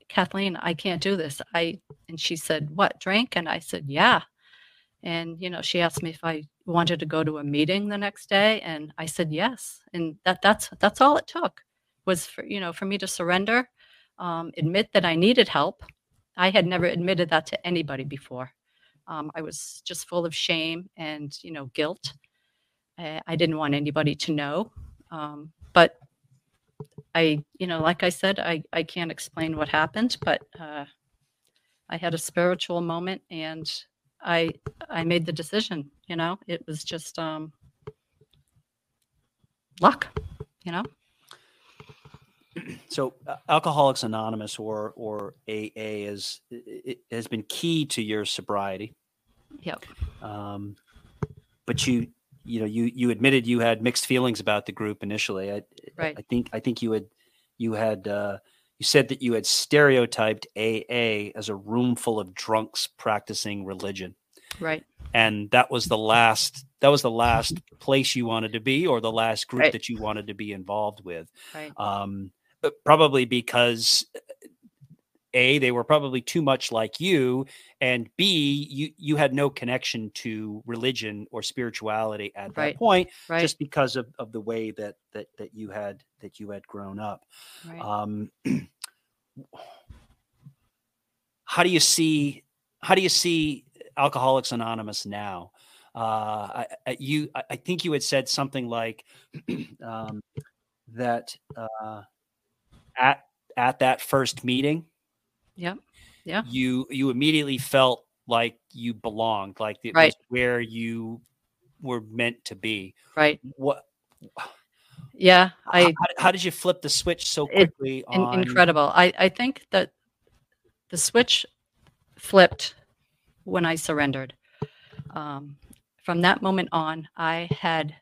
Kathleen, I can't do this. I and she said, What, drink? And I said, Yeah. And you know, she asked me if I wanted to go to a meeting the next day, and I said yes. And that that's that's all it took was for you know for me to surrender, um, admit that I needed help. I had never admitted that to anybody before. Um, I was just full of shame and, you know, guilt. Uh, I didn't want anybody to know. Um, but I, you know, like I said, I, I can't explain what happened, but uh, I had a spiritual moment and I I made the decision. You know, it was just um, luck. You know. So, uh, Alcoholics Anonymous or or AA is it has been key to your sobriety. Yep. Um, but you you know you you admitted you had mixed feelings about the group initially. I, right. I think I think you had you had uh, you said that you had stereotyped AA as a room full of drunks practicing religion. Right. And that was the last that was the last place you wanted to be or the last group right. that you wanted to be involved with. Right. Um, probably because a they were probably too much like you and b you you had no connection to religion or spirituality at right. that point right. just because of, of the way that that that you had that you had grown up right. um how do you see how do you see alcoholics anonymous now uh I, you i think you had said something like um that uh at at that first meeting yeah yeah you you immediately felt like you belonged like it right. was where you were meant to be right what Yeah, I how, how did you flip the switch so quickly? in, on, incredible. I, I think that the switch flipped when I surrendered. Um, from that moment on, I had,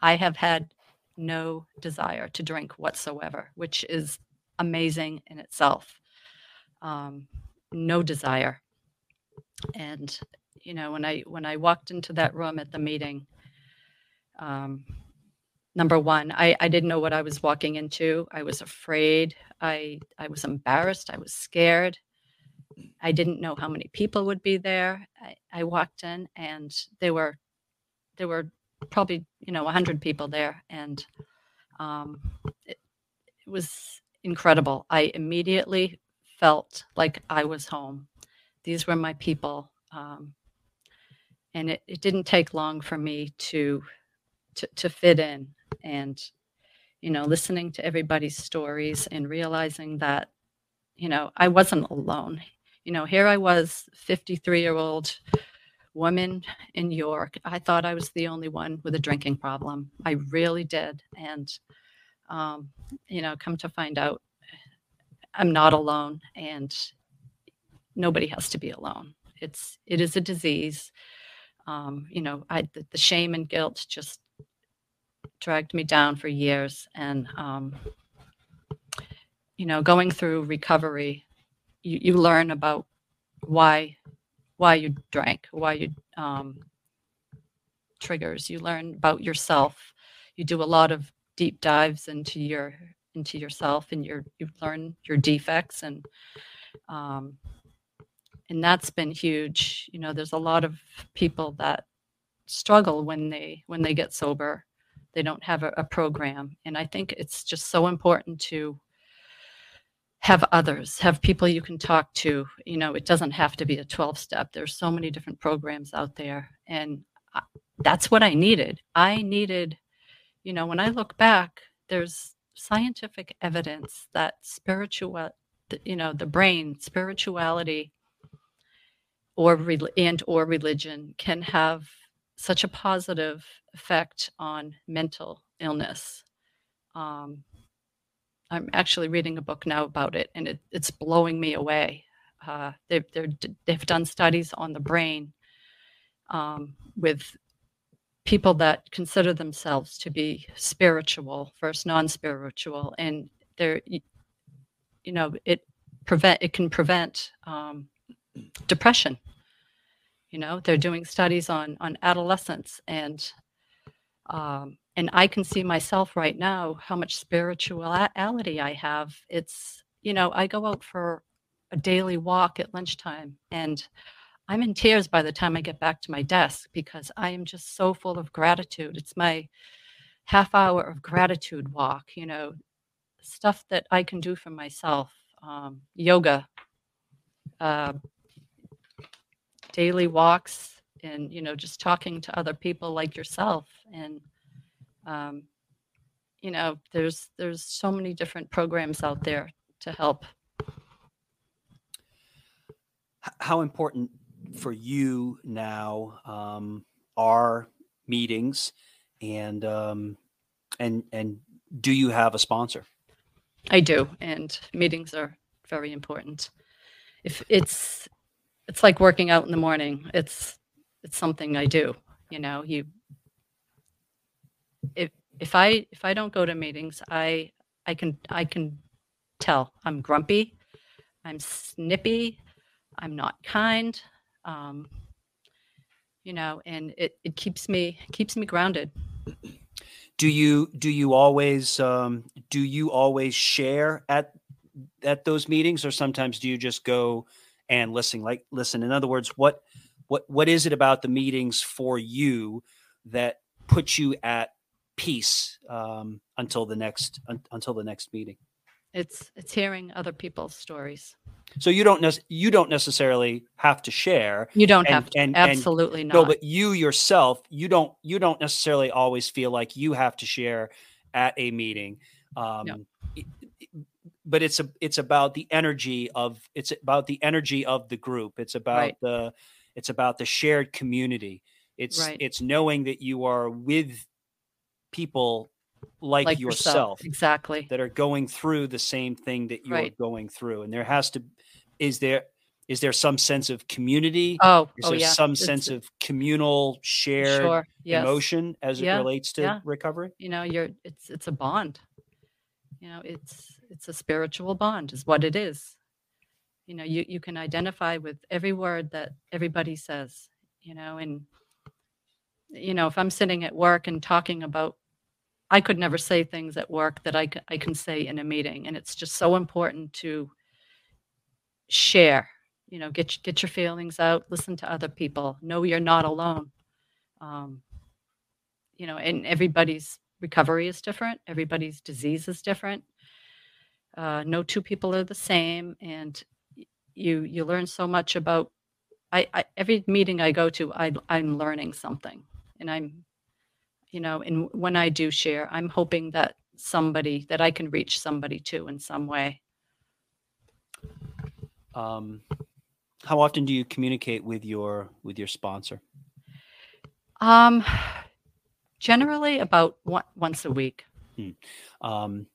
I have had no desire to drink whatsoever, which is amazing in itself. Um, no desire. And you know, when I when I walked into that room at the meeting, um, number one, I, I didn't know what I was walking into. I was afraid. I I was embarrassed. I was scared. I didn't know how many people would be there. I, I walked in and there were there were probably you know hundred people there, and um, it, it was incredible. I immediately felt like I was home. These were my people, um, and it, it didn't take long for me to to, to fit in and you know listening to everybody's stories and realizing that you know i wasn't alone. You know here i was 53 year old woman in york. I thought i was the only one with a drinking problem. I really did. And um, you know come to find out i'm not alone and nobody has to be alone. It's it is a disease. Um, you know i the, the shame and guilt just dragged me down for years and um, you know going through recovery you, you learn about why why you drank why you um, triggers. You learn about yourself. You do a lot of deep dives into your into yourself and your you learn your defects and um, and that's been huge. You know there's a lot of people that struggle when they when they get sober. They don't have a, a program. And i think it's just so important to have others have people you can talk to. You know it doesn't have to be a 12 step. There's so many different programs out there. And I, that's what i needed. I needed you know when i look back there's scientific evidence that spiritual you know the brain spirituality or and or religion can have such a positive effect on mental illness. Um, I'm actually reading a book now about it, and it, it's blowing me away. Uh, they've, they've done studies on the brain um, with people that consider themselves to be spiritual versus non-spiritual, and they're, you know, it prevent it can prevent um, depression. You know they're doing studies on on adolescents and um, and i can see myself right now how much spirituality i have. It's you know i go out for a daily walk at lunchtime and i'm in tears by the time i get back to my desk because i am just so full of gratitude. It's my half hour of gratitude walk you know stuff that i can do for myself um, yoga uh, daily walks and you know just talking to other people like yourself. And um, you know there's there's so many different programs out there to help. How important for you now um, are meetings and um, and and do you have a sponsor i do and meetings are very important if it's it's like working out in the morning. It's it's something I do. You know, you if if I if I don't go to meetings, I I can I can tell I'm grumpy, I'm snippy, I'm not kind. Um, you know, and it, it keeps me keeps me grounded. Do you do you always um, do you always share at at those meetings, or sometimes do you just go and listening like listen in other words what what what is it about the meetings for you that puts you at peace um, until the next un, until the next meeting? It's it's hearing other people's stories so you don't nec- you don't necessarily have to share you don't and, have to and, absolutely and, not no but you yourself you don't you don't necessarily always feel like you have to share at a meeting um, no but it's a it's about the energy of it's about the energy of the group it's about right. the it's about the shared community it's right. it's knowing that you are with people like, like yourself Exactly. that are going through the same thing that you're Right. going through and there has to is there is there some sense of community Oh, is oh there yeah. some It's- sense of communal shared sure. Yes. emotion as it relates to yeah. recovery You know, you're it's it's a bond. You know, it's it's a spiritual bond is what it is. You know, you you can identify with every word that everybody says, you know, and you know, if I'm sitting at work and talking about I could never say things at work that I I can say in a meeting and it's just so important to share you know get get your feelings out listen to other people know you're not alone. Um, you know and everybody's recovery is different everybody's disease is different. Uh, no two people are the same and you you learn so much about I, I every meeting i go to I, i'm learning something. And i'm you know and when i do share i'm hoping that somebody that i can reach somebody too in some way um, how often do you communicate with your with your sponsor? Um generally about one, once a week. Um,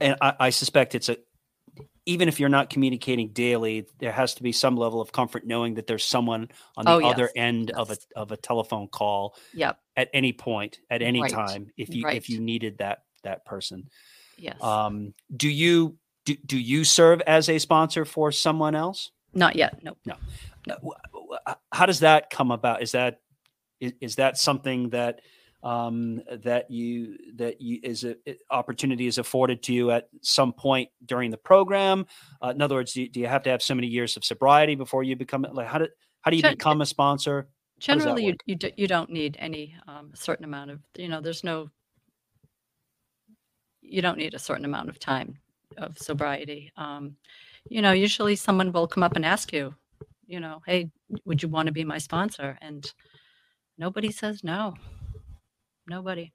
and I, I suspect it's a even if you're not communicating daily there has to be some level of comfort knowing that there's someone on the Oh, other yes, end of a of a telephone call yep. at any point at any Right, time if you if you needed that that person. Yes. Um, do you do, do you serve as a sponsor for someone else? Not yet nope. Wh- how does that come about? Is that is, is that something that um, that you that you is a opportunity is afforded to you at some point during the program? Uh, in other words do you, do you have to have so many years of sobriety before you become like how do how do you Sure. become a sponsor? Generally you you, d- you don't need any um, certain amount of you know there's no you don't need a certain amount of time of sobriety um, you know usually someone will come up and ask you you know hey would you want to be my sponsor and nobody says no nobody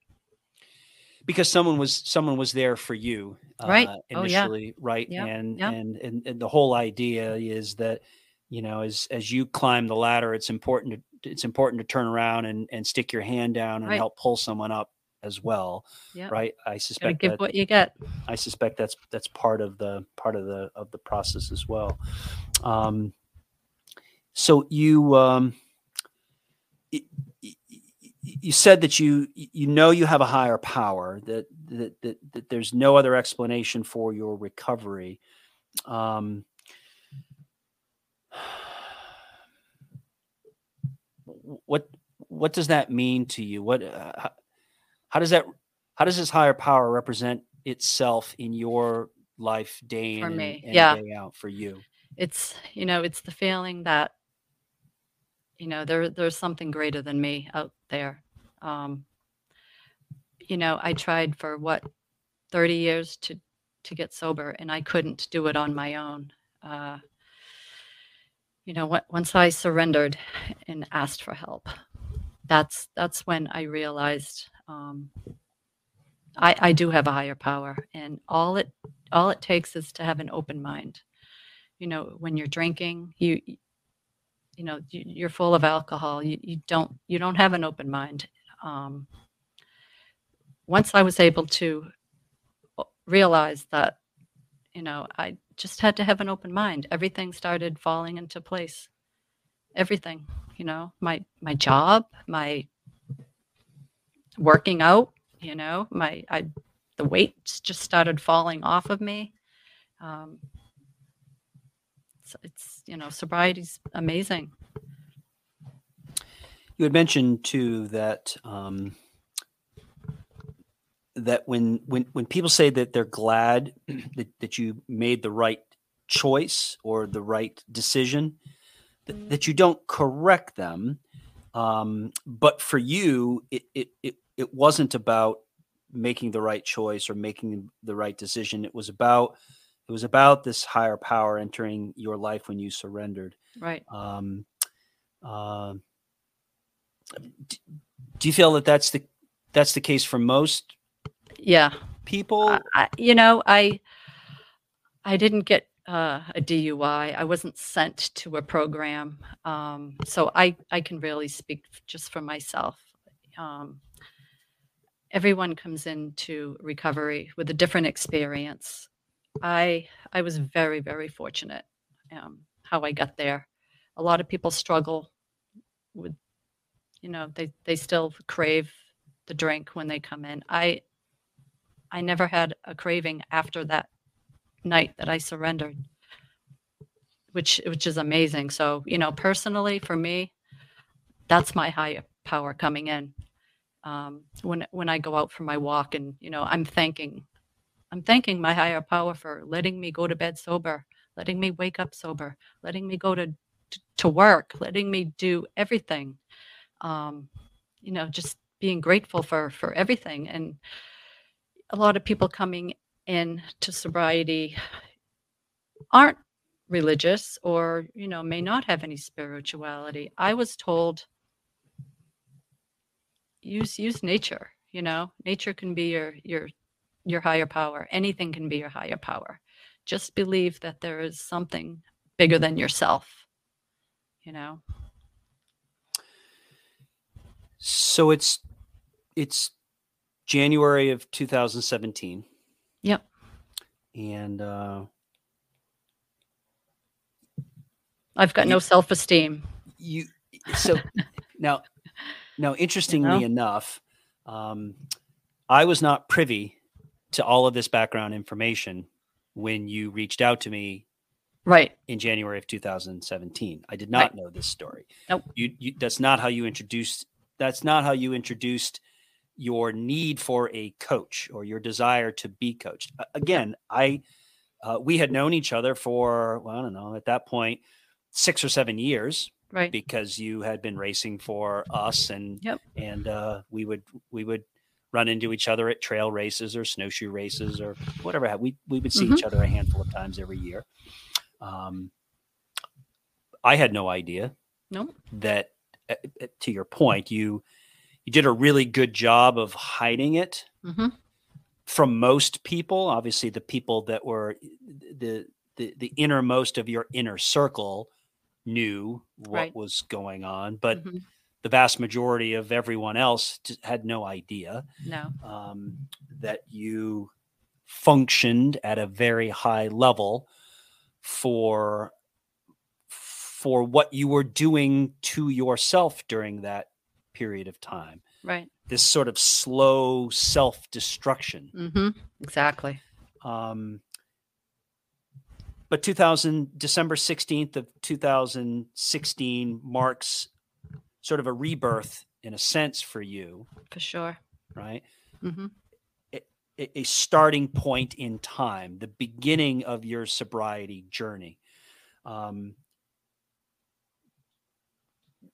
because someone was someone was there for you Right. uh, Oh, yeah. initially right Yep, and, yep. and and and the whole idea is that you know as as you climb the ladder it's important to it's important to turn around and and stick your hand down and Right. help pull someone up as well yeah right? I gotta suspect give that what you get. I suspect that's that's part of the part of the of the process as well. Um so you um you said that you you know you have a higher power that that that, that there's no other explanation for your recovery. Um what what does that mean to you? What uh, how, does that how does this higher power represent itself in your life day in For and, me, and yeah. day out for you? It's you know it's the feeling that you know there there's something greater than me out there. Um you know i tried for what 30 years to to get sober and i couldn't do it on my own. Uh you know what once i surrendered and asked for help that's that's when i realized um i i do have a higher power and all it all it takes is to have an open mind. You know when you're drinking you you know you, you're full of alcohol you, you don't you don't have an open mind. Um, once i was able to realize that you know i just had to have an open mind. Everything started falling into place. Everything you know my my job my working out you know my i the weight just started falling off of me um, it's, it's you know sobriety's amazing You had mentioned too that um, that when when when people say that they're glad that, that you made the right choice or the right decision, that, that you don't correct them. Um, but for you, it, it it it wasn't about making the right choice or making the right decision. It was about it was about this higher power entering your life when you surrendered. right Um, uh, do you feel that that's the that's the case for most yeah people? I, you know i i didn't get uh, a dui i wasn't sent to a program um, so i i can really speak just for myself um, everyone comes into recovery with a different experience. I I was very very fortunate um, how I got there. A lot of people struggle with, you know, they they still crave the drink when they come in. I I never had a craving after that night that I surrendered, which which is amazing. So you know, personally for me, that's my higher power coming in. Um, when when I go out for my walk, and you know, I'm thanking, I'm thanking my higher power for letting me go to bed sober, letting me wake up sober, letting me go to to work, letting me do everything. Um, you know, just being grateful for for everything. And a lot of people coming in to sobriety aren't religious or you know may not have any spirituality. I was told use use nature. You know, nature can be your your your higher power. Anything can be your higher power. Just believe that there is something bigger than yourself. You know. So it's it's January of 2017. Yep. And uh I've got you, no self-esteem. You so now now, interestingly you know? enough, um, I was not privy to all of this background information when you reached out to me right in January of 2017. I did not right. know this story. Nope. You, you, that's not how you introduced that's not how you introduced your need for a coach or your desire to be coached. Again, I uh, we had known each other for well, I don't know at that point six or seven years, right because you had been racing for us and yep. and uh, we would we would run into each other at trail races or snowshoe races or whatever we we would see mm-hmm. each other a handful of times every year um, i had no idea no that uh, to your point you you did a really good job of hiding it mm-hmm. from most people obviously the people that were the the, the innermost of your inner circle knew what right. was going on, but mm-hmm. the vast majority of everyone else had no idea. No. Um, that you functioned at a very high level for for what you were doing to yourself during that period of time. Right. This sort of slow self destruction. Mm-hmm. Exactly. Um, but 2000 December 16th of 2016 marks sort of a rebirth in a sense for you. For sure. Right? Mm-hmm. A, a starting point in time, the beginning of your sobriety journey. Um,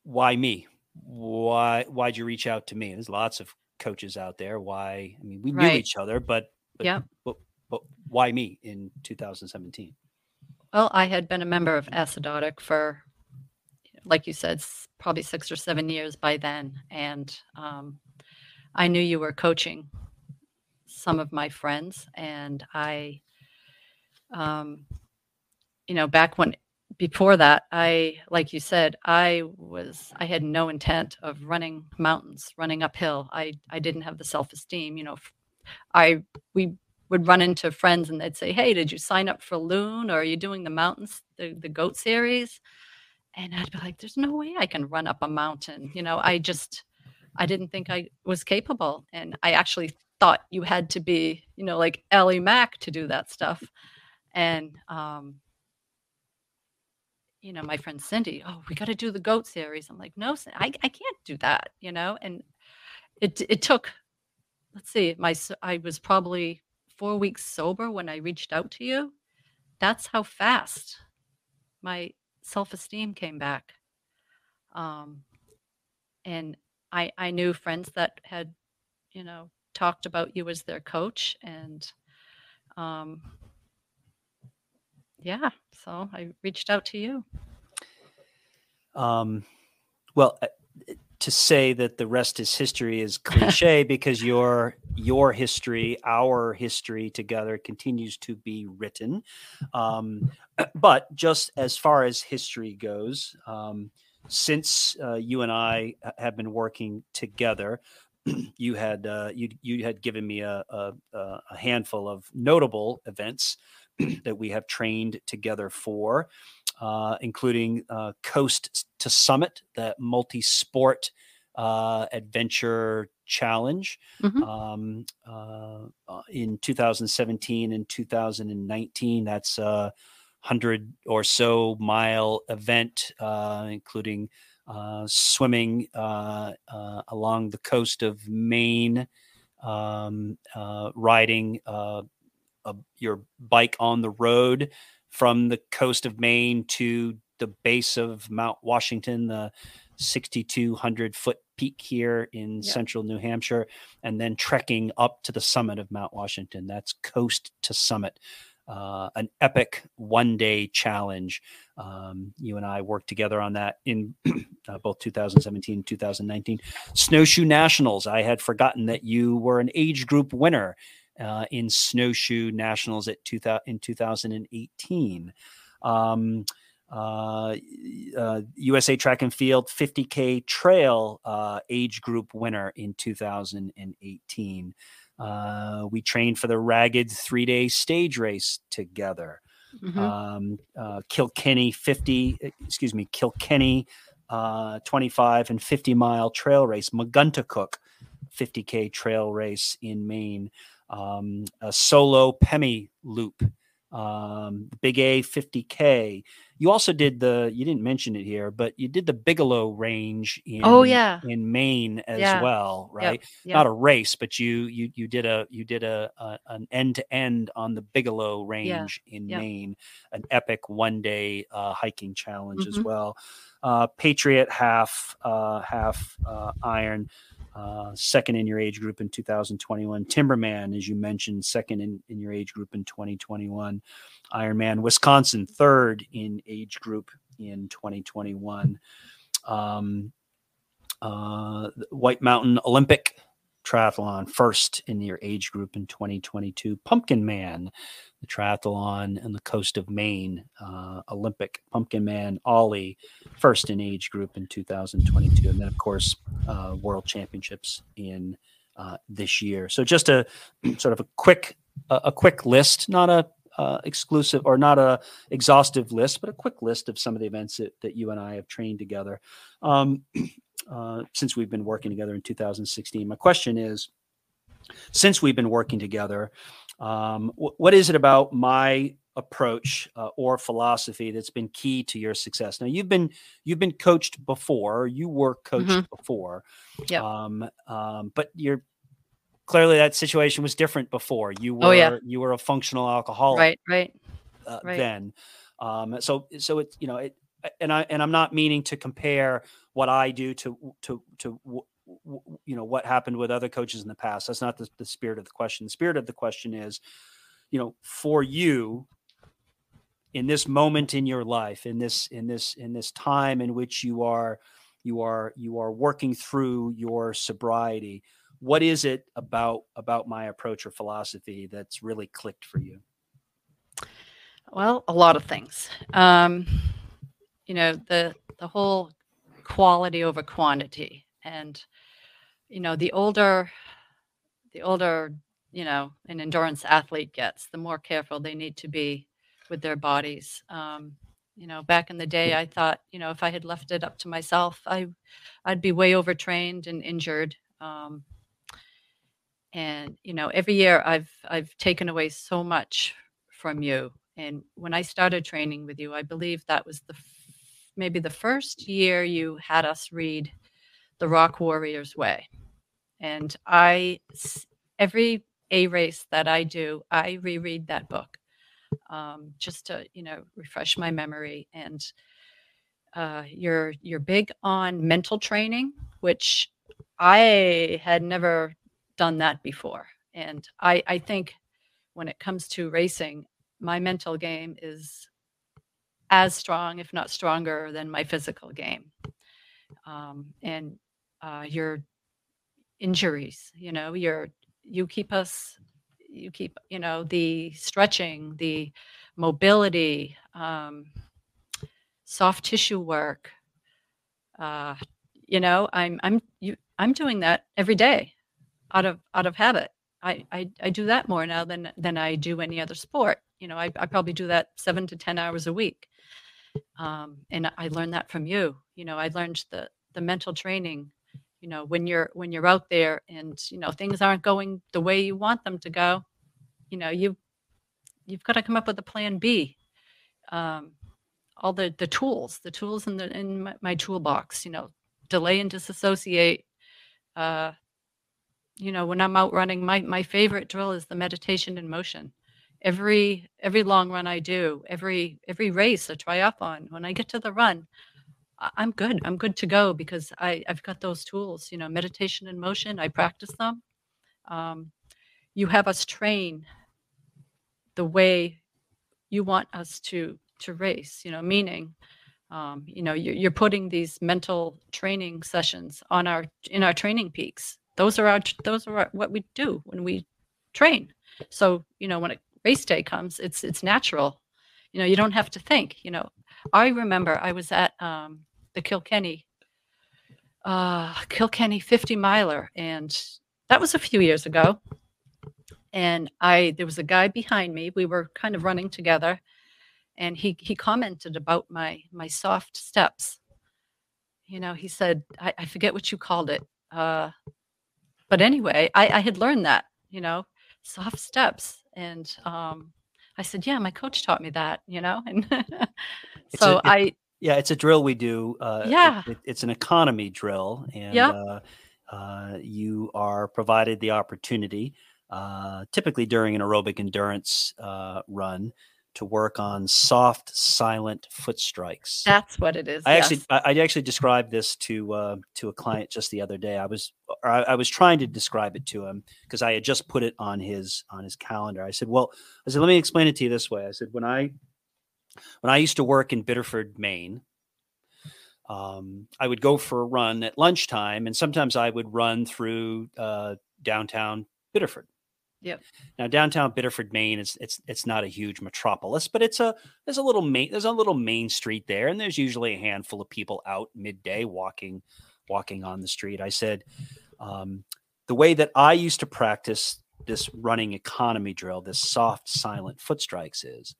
why me? Why why'd you reach out to me? There's lots of coaches out there. Why? I mean, we right. knew each other, but, but yeah, but, but why me in 2017? Well, I had been a member of Acidotic for, like you said, probably six or seven years by then. And um, I knew you were coaching some of my friends. And I, um, you know, back when, before that, I, like you said, I was, I had no intent of running mountains, running uphill. I, I didn't have the self esteem, you know. I, we would run into friends and they'd say, Hey, did you sign up for Loon or are you doing the mountains, the, the goat series? And I'd be like, There's no way I can run up a mountain. You know, I just, I didn't think I was capable. And I actually thought you had to be, you know, like Ellie Mack to do that stuff. And, um, you know, my friend Cindy, oh, we got to do the goat series. I'm like, no, I, I can't do that, you know? And it, it took, let's see, my, I was probably four weeks sober when I reached out to you, that's how fast my self esteem came back. Um, and I, I knew friends that had, you know, talked about you as their coach. And um, yeah, so I reached out to you. Um, well, uh, to say that the rest is history is cliche because your your history, our history together continues to be written. Um, but just as far as history goes, um, since uh, you and I have been working together, you had uh, you you had given me a, a, a handful of notable events that we have trained together for, uh, including uh, Coast to Summit, that multi-sport uh, adventure challenge Mhm. um, uh, uh, in 2017 and 2019. That's a hundred or so mile event, uh, including uh, swimming uh, uh, along the coast of Maine, um, uh, riding uh, a, your bike on the road from the coast of Maine to the base of Mount Washington, the 6,200 foot peak here in Yeah. central New Hampshire, and then trekking up to the summit of Mount Washington. That's coast to summit. Uh, an epic one day challenge. Um, you and I worked together on that in uh, both 2017 and 2019. Snowshoe Nationals. I had forgotten that you were an age group winner uh, in Snowshoe Nationals at 2000, in 2018. Um, uh, uh, USA Track and Field 50K Trail uh, age group winner in 2018. Uh, we trained for the Ragged three day stage race together Mhm. um, uh, Kilkenny 50, excuse me, Kilkenny uh, 25 and 50 mile trail race, Megunticook 50K trail race in Maine, um, a solo Pemi loop, um, Big A 50K. You also did the, you didn't mention it here, but you did the Bigelow range in, Oh, yeah. in Maine as Yeah. well, right? yep. Not a race, but you you you did a you did a, a an end to end on the Bigelow range in yeah. Maine, an epic one day uh, hiking challenge as Mhm. well. Uh, Patriot half uh, half uh, iron, uh, second in your age group in 2021. Timberman, as you mentioned, second in, in your age group in 2021. Ironman Wisconsin, third in age group in 2021. Um, uh, White Mountain Olympic Triathlon, first in your age group in 2022. Pumpkinman, the triathlon and the coast of Maine, uh, Olympic Pumpkinman Ollie, first in age group in 2022. And then, of course, uh, World Championships in uh, this year. So just a sort of a quick, a, quick list, not a uh, exclusive or not a exhaustive list, but a quick list of some of the events that, that you and I have trained together um, uh, since we've been working together in 2016. My question is, since we've been working together, um, wh- what is it about my approach uh, or philosophy that's been key to your success? Now you've been you've been coached before, you were coached before, Yep. um, um, but you're clearly that situation was different before. You were Oh, yeah. you were a functional alcoholic Right, right. uh, Right. then. Um, so so it's you know it, and I and I'm not meaning to compare what I do to to to you know what happened with other coaches in the past. That's not the, the spirit of the question. The spirit of the question is, you know, for you in this moment in your life, in this in this in this time in which you are you are you are working through your sobriety. What is it about about my approach or philosophy that's really clicked for you? Well, a lot of things. Um, you know, the the whole quality over quantity, and you know, the older the older you know an endurance athlete gets, the more careful they need to be with their bodies. Um, you know, back in the day, I thought, you know, if I had left it up to myself, I I'd be way overtrained and injured. Um, and you know, every year I've I've taken away so much from you. And when I started training with you, I believe that was the f- maybe the first year you had us read The Rock Warrior's Way. And I, every A race that I do, I reread that book um, just to you know refresh my memory. And uh, you're you're big on mental training, which I had never done that before. And I I think when it comes to racing, my mental game is as strong, if not stronger, than my physical game. Um, and uh, your injuries, you know, your you keep us, you keep, you know, the stretching, the mobility, um, soft tissue work. Uh, you know, I'm I'm you I'm doing that every day. out of out of habit. I, I, I do that more now than than I do any other sport. You know, I, I probably do that seven to ten hours a week. Um, and I learned that from you. You know, I learned the the mental training. You know, when you're when you're out there and you know things aren't going the way you want them to go, you know you you've got to come up with a plan B. Um, all the the tools, the tools in the in my, my toolbox. You know, delay and disassociate. Uh, you know, when I'm out running, my my favorite drill is the meditation in motion. Every every long run I do, every every race, a triathlon, when I get to the run, I'm good. I'm good to go because I I've got those tools. You know, meditation and motion. I practice them. Um, you have us train the way you want us to to race. You know, meaning um, you know you're, you're putting these mental training sessions on our in our TrainingPeaks those are our those are our, what we do when we train so you know when a race day comes it's it's natural you know you don't have to think you know i remember i was at um, the kilkenny uh, kilkenny 50 miler and that was a few years ago. And i there was a guy behind me we were kind of running together and he he commented about my my soft steps. You know he said i, I forget what you called it uh, but anyway I, I had learned that you know soft steps. And um, i said yeah my coach taught me that you know and so a, it, i yeah it's a drill we do uh, yeah it, it's an economy drill and yep. uh, uh, you are provided the opportunity uh, typically during an aerobic endurance uh, run to work on soft, silent foot strikes. That's what it is. I yes. actually, I, I, actually described this to uh, to a client just the other day. I was, I, I, was trying to describe it to him because I had just put it on his on his calendar. I said, "Well, I said, let me explain it to you this way." I said, "When I when I used to work in Biddeford, Maine." Um, I would go for a run at lunchtime, and sometimes I would run through uh, downtown Biddeford. Yep. Now downtown Biddeford, Maine, is it's it's not a huge metropolis, but it's a there's a little main there's a little main street there, and there's usually a handful of people out midday walking walking on the street. I said um, the way that I used to practice this running economy drill, this soft, silent foot strikes is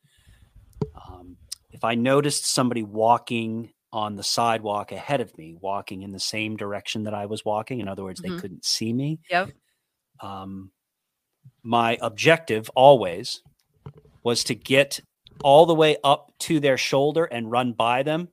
um, if I noticed somebody walking on the sidewalk ahead of me, walking in the same direction that I was walking, in other words, mm-hmm. they couldn't see me. Yep. Um, my objective always was to get all the way up to their shoulder and run by them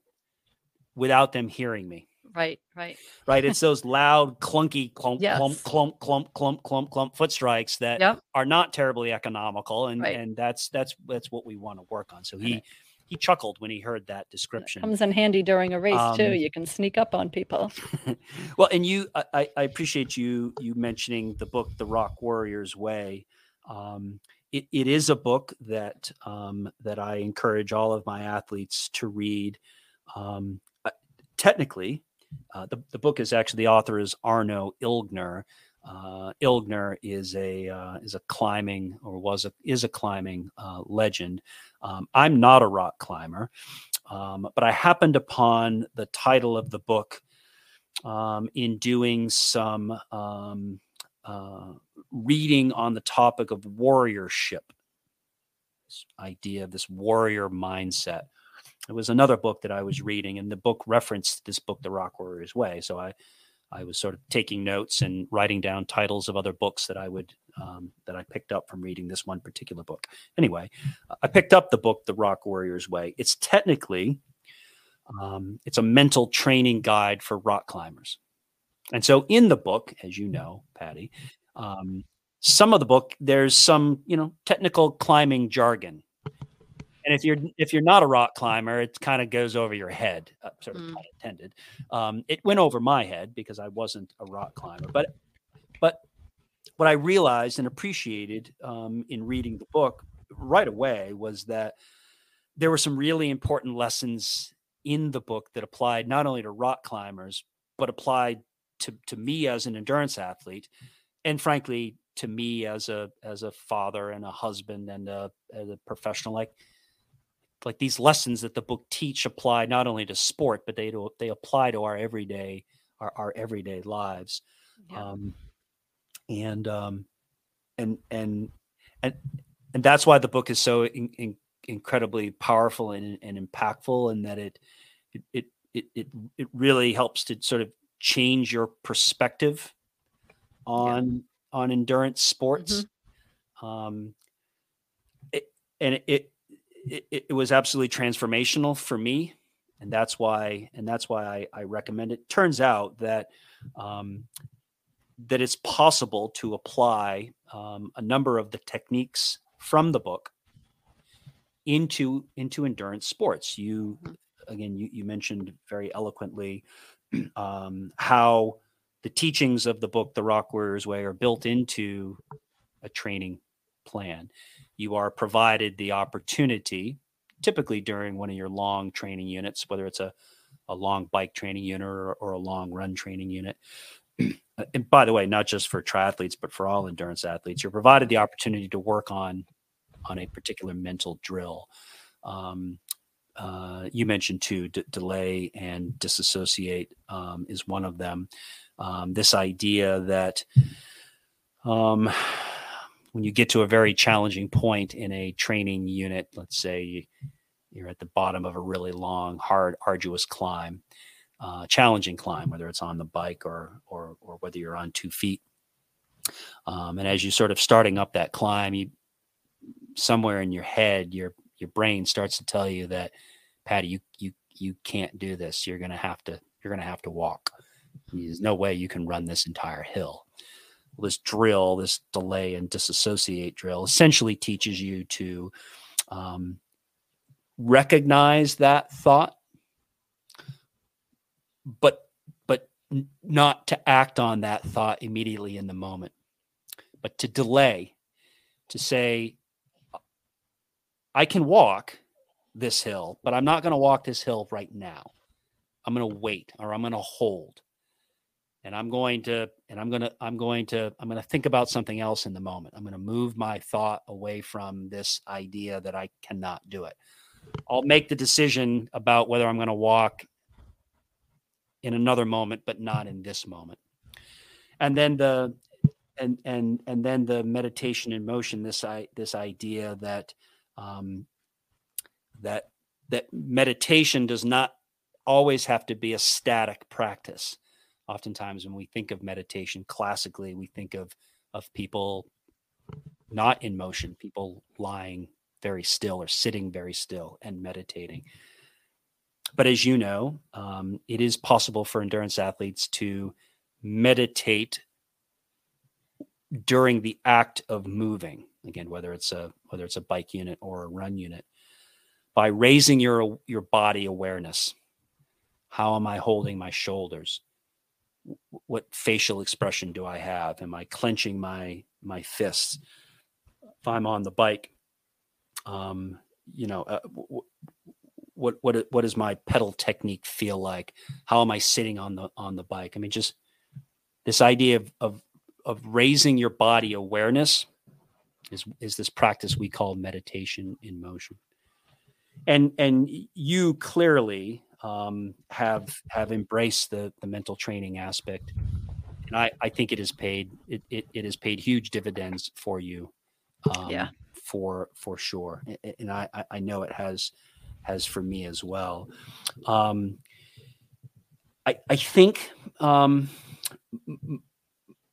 without them hearing me. Right, right. Right. It's those loud, clunky, clump, Yes. clump, clump, clump, clump, clump, clump foot strikes that Yep. are not terribly economical. And Right. and that's that's that's what we want to work on. So he he chuckled when he heard that description. Comes in handy during a race too. Um, You can sneak up on people. well, and you, I- I, appreciate you you mentioning the book, The Rock Warrior's Way. Um, it, it is a book that um, that I encourage all of my athletes to read. Um, technically, uh, the the book is actually the author is Arno Ilgner. Uh, Ilgner is a uh, is a climbing or was a is a climbing uh, legend. Um, I'm not a rock climber, um, but I happened upon the title of the book um, in doing some um, uh, reading on the topic of warriorship. This idea of this warrior mindset. It was another book that I was reading, and the book referenced this book, The Rock Warrior's Way. So I, I was sort of taking notes and writing down titles of other books that I would um, that I picked up from reading this one particular book. Anyway, I picked up the book, The Rock Warrior's Way. It's technically um, it's a mental training guide for rock climbers. And so in the book, as you know, Patty, um, some of the book there's some you know technical climbing jargon. And if you're if you're not a rock climber, it kind of goes over your head, uh, sort of Mm. intended. Um, it went over my head because I wasn't a rock climber. But but what I realized and appreciated um, in reading the book right away was that there were some really important lessons in the book that applied not only to rock climbers but applied to to me as an endurance athlete and frankly to me as a as a father and a husband and a, as a professional like like these lessons that the book teach apply not only to sport but they do, they apply to our everyday our, our everyday lives Yeah. um, and um, and and and and that's why the book is so in, in, incredibly powerful and, and impactful, and that it it, it it it really helps to sort of change your perspective on yeah. on endurance sports. Mm-hmm. Um, it, and it, it it was absolutely transformational for me, and that's why and that's why I, I recommend it. Turns out that um, that it's possible to apply um, a number of the techniques from the book into into endurance sports. You again, you, you mentioned very eloquently um, how the teachings of the book, The Rock Warrior's Way, are built into a training plan. You are provided the opportunity, typically during one of your long training units, whether it's a, a long bike training unit or, or a long run training unit, and by the way, not just for triathletes, but for all endurance athletes, you're provided the opportunity to work on on a particular mental drill. Um, uh, you mentioned too, d- delay and disassociate um, is one of them. Um, this idea that um, when you get to a very challenging point in a training unit, let's say you're at the bottom of a really long, hard, arduous climb, uh, challenging climb, whether it's on the bike or or or whether you're on two feet. Um, and as you're sort of starting up that climb, you somewhere in your head, your your brain starts to tell you that, Patty, you you you can't do this. You're gonna have to you're gonna have to walk. There's no way you can run this entire hill. This drill, this delay and disassociate drill, essentially teaches you to um, recognize that thought but but not to act on that thought immediately in the moment but to delay to say i can walk this hill but i'm not going to walk this hill right now. I'm going to wait or i'm going to hold and i'm going to and i'm going to i'm going to i'm going to think about something else in the moment i'm going to move my thought away from this idea that i cannot do it i'll make the decision about whether i'm going to walk in another moment, but not in this moment. And then the and and and then the meditation in motion. This i this idea that um, that that meditation does not always have to be a static practice. Oftentimes, when we think of meditation classically, we think of of people not in motion, people lying very still or sitting very still and meditating. But as you know, um, it is possible for endurance athletes to meditate during the act of moving. Again, whether it's a whether it's a bike unit or a run unit, by raising your your body awareness. How am I holding my shoulders? What facial expression do I have? Am I clenching my my fists? If I'm on the bike, um, you know, uh, what what what does my pedal technique feel like? How am I sitting on the on the bike? I mean, just this idea of of of raising your body awareness is is this practice we call meditation in motion. And and you clearly um, have have embraced the the mental training aspect, and I I think it has paid it it, it has paid huge dividends for you. Um, yeah. For for sure, and I I know it has has for me as well. Um, I, I think, um,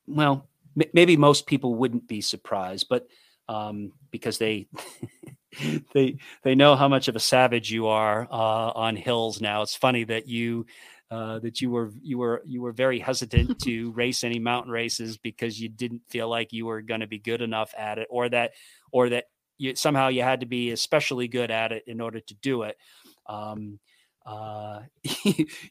well, maybe most people wouldn't be surprised, but um, because they they they know how much of a savage you are uh, on hills now. It's funny that you uh, that you were you were you were very hesitant to race any mountain races because you didn't feel like you were going to be good enough at it, or that or that you, somehow you had to be especially good at it in order to do it. Um, uh,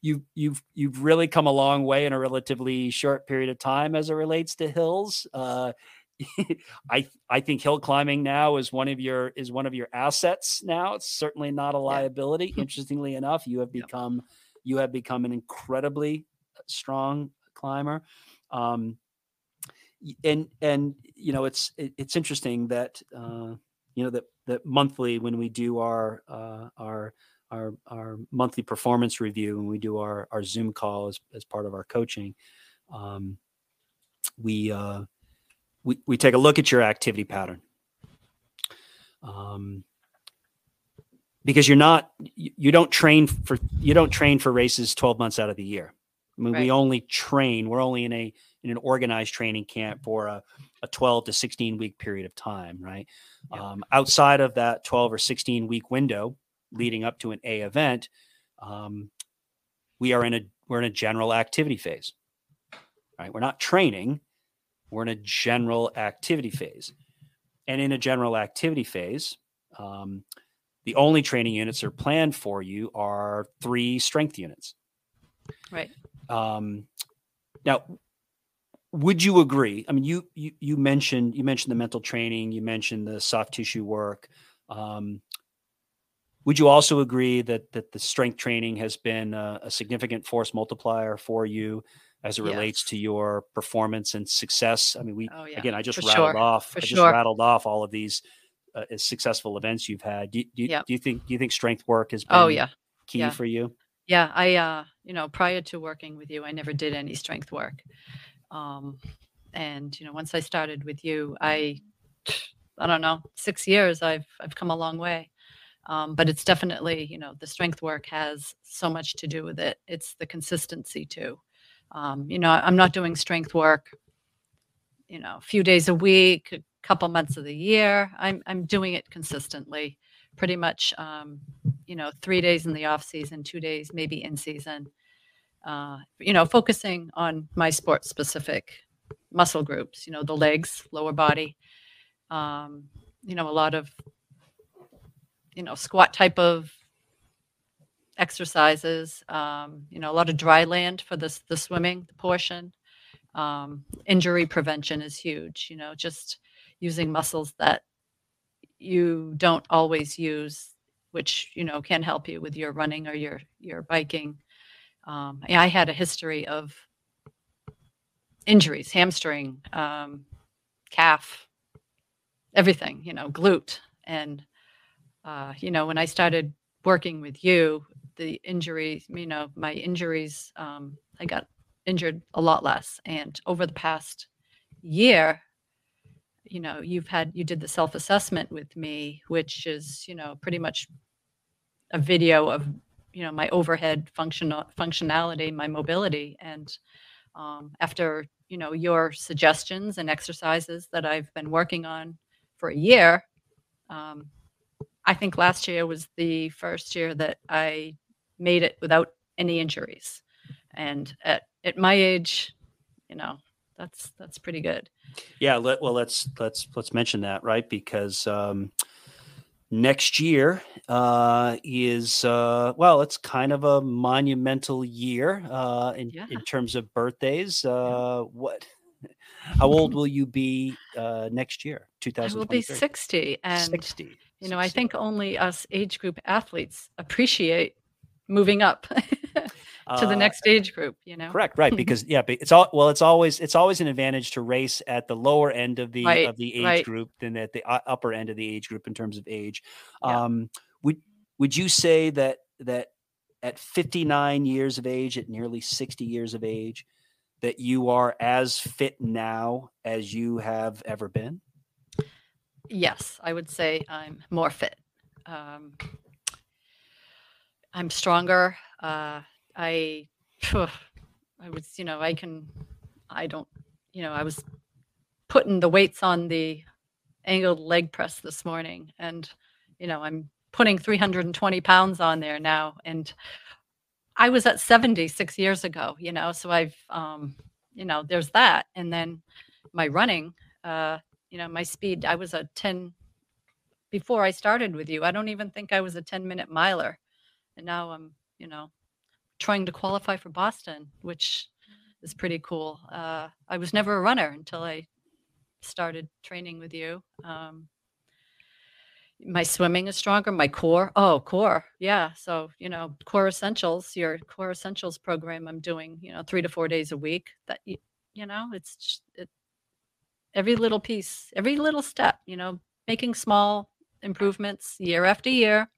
you you've you've really come a long way in a relatively short period of time as it relates to hills. Uh, I I think hill climbing now is one of your is one of your assets now. It's certainly not a liability. Yeah. Interestingly enough, you have become yeah. you have become an incredibly strong climber. Um, and and you know it's it, it's interesting that uh, you know that that monthly when we do our uh, our our our monthly performance review and we do our our Zoom call as, as part of our coaching, um, we uh, we, we take a look at your activity pattern. Um, because you're not you don't train for you don't train for races 12 months out of the year. I mean, right. we only train, we're only in a in an organized training camp for a, a 12 to 16 week period of time, right? Yeah. Um, outside of that 12 or 16 week window leading up to an A event, um, we are in a we're in a general activity phase. Right? We're not training, we're in a general activity phase. And in a general activity phase, um, the only training units that are planned for you are three strength units. Right. Um, now, would you agree? I mean, you, you you mentioned you mentioned the mental training, you mentioned the soft tissue work. Um, would you also agree that that the strength training has been a, a significant force multiplier for you as it relates to your performance and success? I mean, we oh, yeah. again, I just for rattled sure. off. For I just sure. rattled off all of these uh, successful events you've had. Do, do, yep. do, you think do you think strength work has oh, been oh, yeah. key yeah. for you? Yeah, I uh, you know, prior to working with you, I never did any strength work. Um, and you know, once I started with you, I I don't know, six years I've I've come a long way. Um, but it's definitely, you know, the strength work has so much to do with it. It's the consistency too. Um, you know, I'm not doing strength work, you know, a few days a week, a couple months of the year. I'm I'm doing it consistently, pretty much. Um, you know, three days in the off season, two days maybe in season. Uh, you know, focusing on my sport specific muscle groups. You know, the legs, lower body. Um, you know, a lot of you know squat type of exercises. Um, you know, a lot of dry land for this the swimming portion. Um, injury prevention is huge. You know, just using muscles that you don't always use, which you know can help you with your running or your your biking. Um, I had a history of injuries, hamstring, um, calf, everything. You know, glute, and uh, you know when I started working with you, the injuries, you know, my injuries, um, I got injured a lot less. And over the past year, you know, you've had, you did the self assessment with me, which is, you know, pretty much a video of, you know, my overhead functional functionality, my mobility. And um, after, you know, your suggestions and exercises that I've been working on for a year, um, I think last year was the first year that I made it without any injuries. And at, at my age, you know, that's that's pretty good. Yeah, let, well let's let's let's mention that, right? Because um next year uh is uh well, it's kind of a monumental year uh in yeah. in terms of birthdays. Uh what how old will you be uh next year? 2000 I will be 60 and 60 you know, I think only us age group athletes appreciate moving up to uh, the next age group you know correct right because yeah it's all well it's always it's always an advantage to race at the lower end of the right, of the age right. group than at the upper end of the age group in terms of age yeah. um would would you say that that at 59 years of age at nearly 60 years of age that you are as fit now as you have ever been yes, I would say I'm more fit. Um, I'm stronger. Uh, I, I was, you know, I can, I don't, you know, I was putting the weights on the angled leg press this morning, and you know, I'm putting 320 pounds on there now, and I was at 76 years ago. You know, so I've, um, you know, there's that, and then my running. Uh, you know, my speed, I was a 10 before I started with you. I don't even think I was a 10 minute miler. And now I'm, you know, trying to qualify for Boston, which is pretty cool. Uh, I was never a runner until I started training with you. Um, my swimming is stronger. My core, oh, core, yeah. So you know, core essentials, your core essentials program. I'm doing, you know, three to four days a week. That you, know, it's it, every little piece, every little step, you know, making small improvements year after year.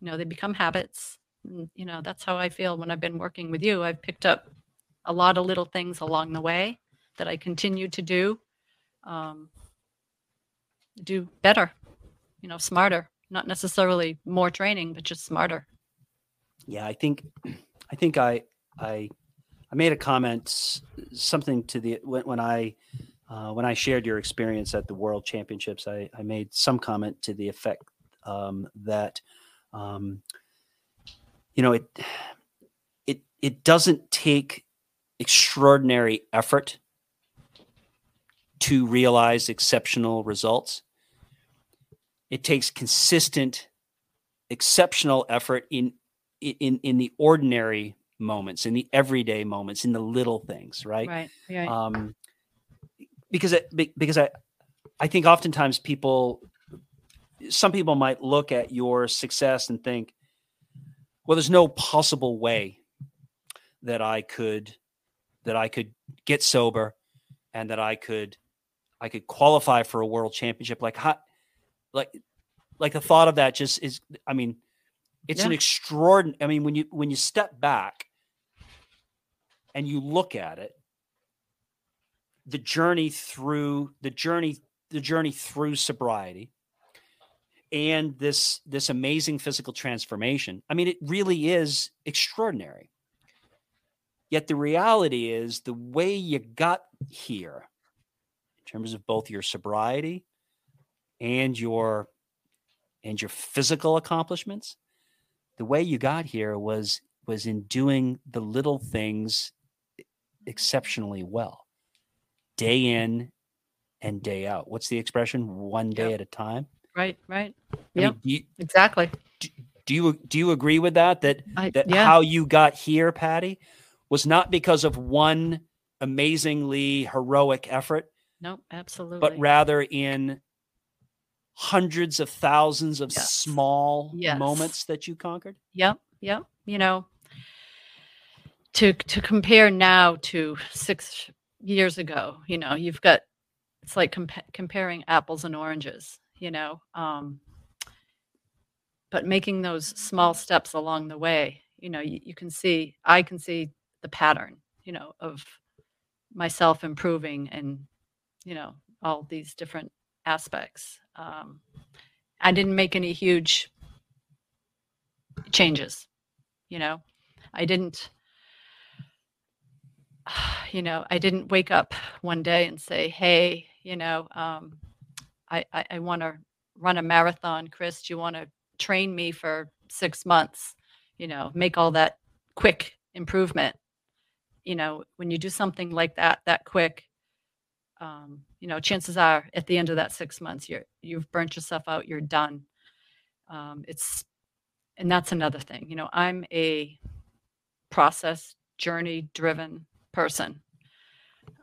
You know, they become habits. And, you know, that's how I feel when I've been working with you. I've picked up a lot of little things along the way that I continue to do. um, do better, you know, smarter, not necessarily more training, but just smarter. Yeah, I think, I think I, I, I made a comment, something to the when, when I, uh, when I shared your experience at the World Championships. I, I made some comment to the effect um, that, um, you know, it, it, it doesn't take extraordinary effort to realize exceptional results. It takes consistent, exceptional effort in in in the ordinary moments, in the everyday moments, in the little things, right? Right. Right. Um, because it, because I I think oftentimes people, some people might look at your success and think, well, there's no possible way that I could that I could get sober and that I could I could qualify for a world championship. Like how, like, like the thought of that just is. I mean, it's an extraordinary. I mean, when you when you step back and you look at it, the journey through the journey the journey through sobriety and this this amazing physical transformation. I mean, it really is extraordinary. Yet the reality is the way you got here in terms of both your sobriety and your and your physical accomplishments the way you got here was was in doing the little things exceptionally well day in and day out what's the expression one day Yep. at a time right. Right. Yeah, Yep. do, Exactly. do you do you agree with that that I, that yeah. how you got here patty was not because of one amazingly heroic effort no, absolutely. but rather in hundreds of thousands of Yes. small Yes. moments that you conquered Yep, yep. You know, to to compare now to six years ago, you know, you've got it's like compa- comparing apples and oranges. You know, um, but making those small steps along the way, you know, you, you can see, I can see the pattern, you know, of myself improving and you know all these different aspects. Um, I didn't make any huge changes you know i didn't you know i didn't wake up one day and say hey you know um, i i, I want to run a marathon chris do you want to train me for six months you know make all that quick improvement? You know when you do something like that that quick um, you know chances are at the end of that six months you're you've burnt yourself out you're done. Um, it's and that's another thing you know i'm a process journey driven person.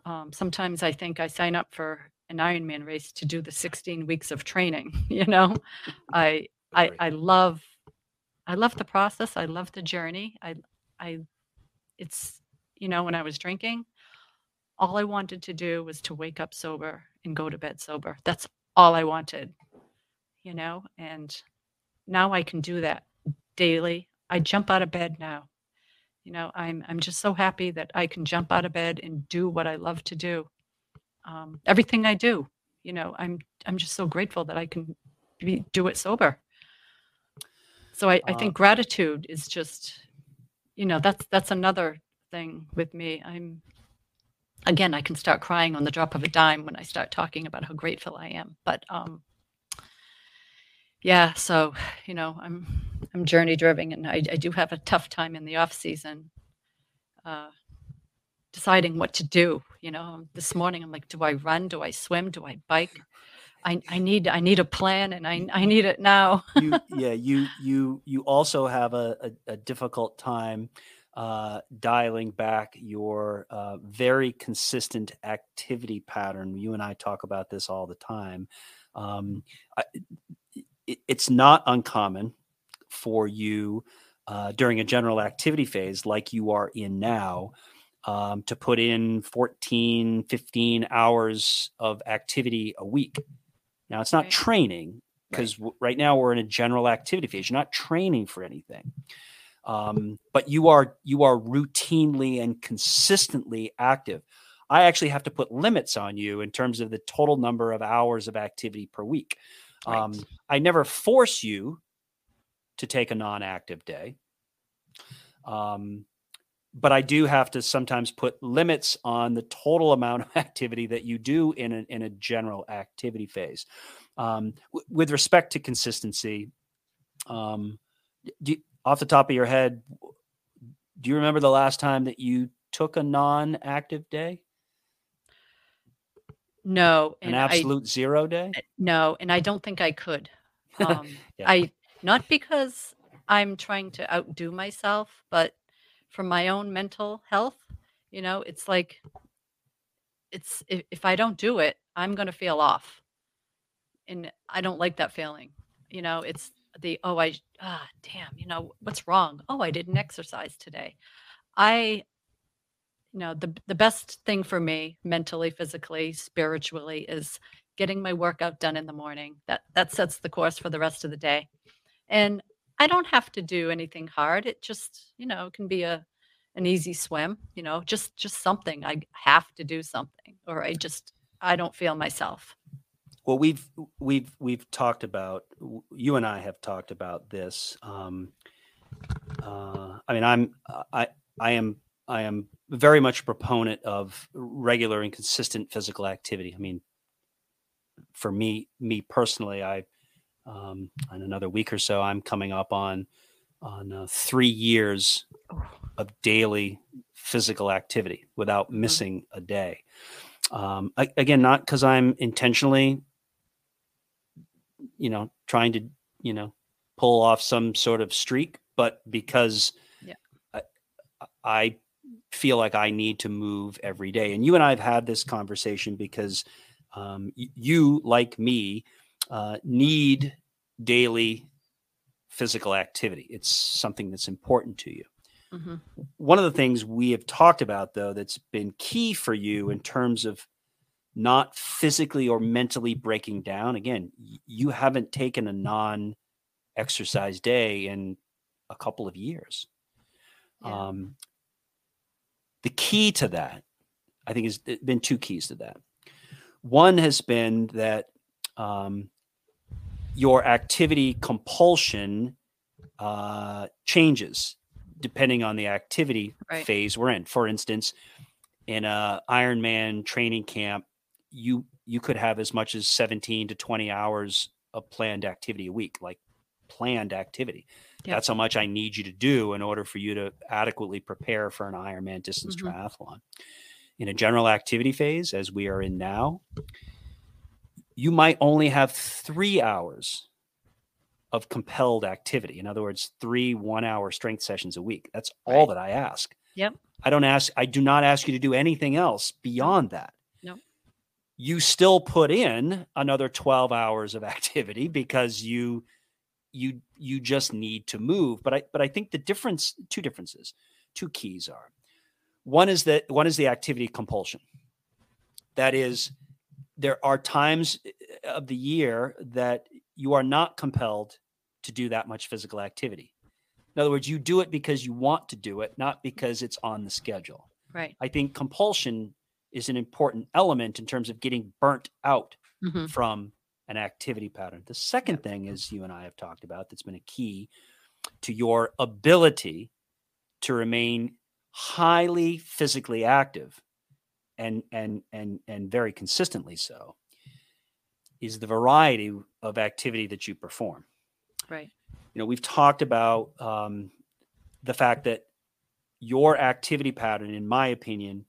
Um, sometimes i think i sign up for an ironman race to do the 16 weeks of training you know? I i i love i love the process i love the journey i i it's you know when i was drinking all i wanted to do was to wake up sober and go to bed sober. That's all i wanted you know? And now i can do that daily. I jump out of bed now. You know i'm i'm just so happy that i can jump out of bed and do what i love to do um, everything i do. You know i'm i'm just so grateful that i can be, do it sober. So I, I Uh, think gratitude is just you know that's that's another thing with me. I'm again i can start crying on the drop of a dime when i start talking about how grateful i am but um yeah so you know i'm i'm journey driven and i, I do have a tough time in the off season. Uh deciding what to do you know this morning i'm like do i run? Do i swim? Do i bike? I i need i need a plan and i i need it now. you yeah you you you also have a, a, a difficult time uh, dialing back your uh, very consistent activity pattern. You and i talk about this all the time. Um, I, it, it's not uncommon for you uh, during a general activity phase like you are in now um, to put in 14 15 hours of activity a week now it's not Right. training because w- right now we're in a general activity phase. You're not training for anything, um, but you are you are routinely and consistently active. I actually have to put limits on you in terms of the total number of hours of activity per week. Right. Um, I never force you to take a non-active day. Um, but I do have to sometimes put limits on the total amount of activity that you do in a, in a general activity phase. Um, w- with respect to consistency, um, do you- off the top of your head, do you remember the last time that you took a non-active day, No, an and I absolute zero day? no, and I don't think I could. Um, Yeah. I not because I'm trying to outdo myself, but for my own mental health, you know, it's like it's if, if I don't do it, I'm going to feel off. And I don't like that feeling. You know, it's the oh I ah damn, you know, what's wrong? Oh, I didn't exercise today. I you know, the the best thing for me mentally, physically, spiritually is getting my workout done in the morning. That that sets the course for the rest of the day. And I don't have to do anything hard. It just, you know, can be a an easy swim, you know, just just something. I have to do something or I just I don't feel myself. Well, we've we've we've talked about you and I have talked about this. Um, uh, I mean, I'm I I am I am very much a proponent of regular and consistent physical activity. I mean, for me me personally, I um, in another week or so, I'm coming up on on uh, three years Oh. of daily physical activity without missing a day. Um, a- again, not because I'm intentionally you know, trying to, you know, pull off some sort of streak, but because Yeah. I, I feel like I need to move every day. And you and I have had this conversation because um, you, like me, uh, need daily physical activity. It's something that's important to you. Mhm. One of the things we have talked about, though, that's been key for you in terms of not physically or mentally breaking down. Again, you haven't taken a non exercise day in a couple of years. Yeah. Um, the key to that, I think, has been two keys to that. One has been that um, your activity compulsion uh, changes depending on the activity Right. phase we're in. For instance, in a Ironman training camp, you you could have as much as 17 to 20 hours of planned activity a week, like planned activity. Yep. That's how much I need you to do in order for you to adequately prepare for an Ironman distance Mhm. triathlon. In a general activity phase, as we are in now, you might only have three hours of compelled activity. In other words, three one hour strength sessions a week. That's all Right. that I ask. Yep. I don't ask, I do not ask you to do anything else beyond that. No. You still put in another 12 hours of activity because you you you just need to move. But I but I think the difference, two differences, two keys are. One is that one is the activity compulsion. That is, there are times uh, of the year that you are not compelled to do that much physical activity. In other words, you do it because you want to do it, not because it's on the schedule. Right. I think compulsion is an important element in terms of getting burnt out Mhm. from an activity pattern. The second thing is you and I have talked about that's been a key to your ability to remain highly physically active and and and and very consistently so is the variety of activity that you perform Right. you know we've talked about um, the fact that your activity pattern in my opinion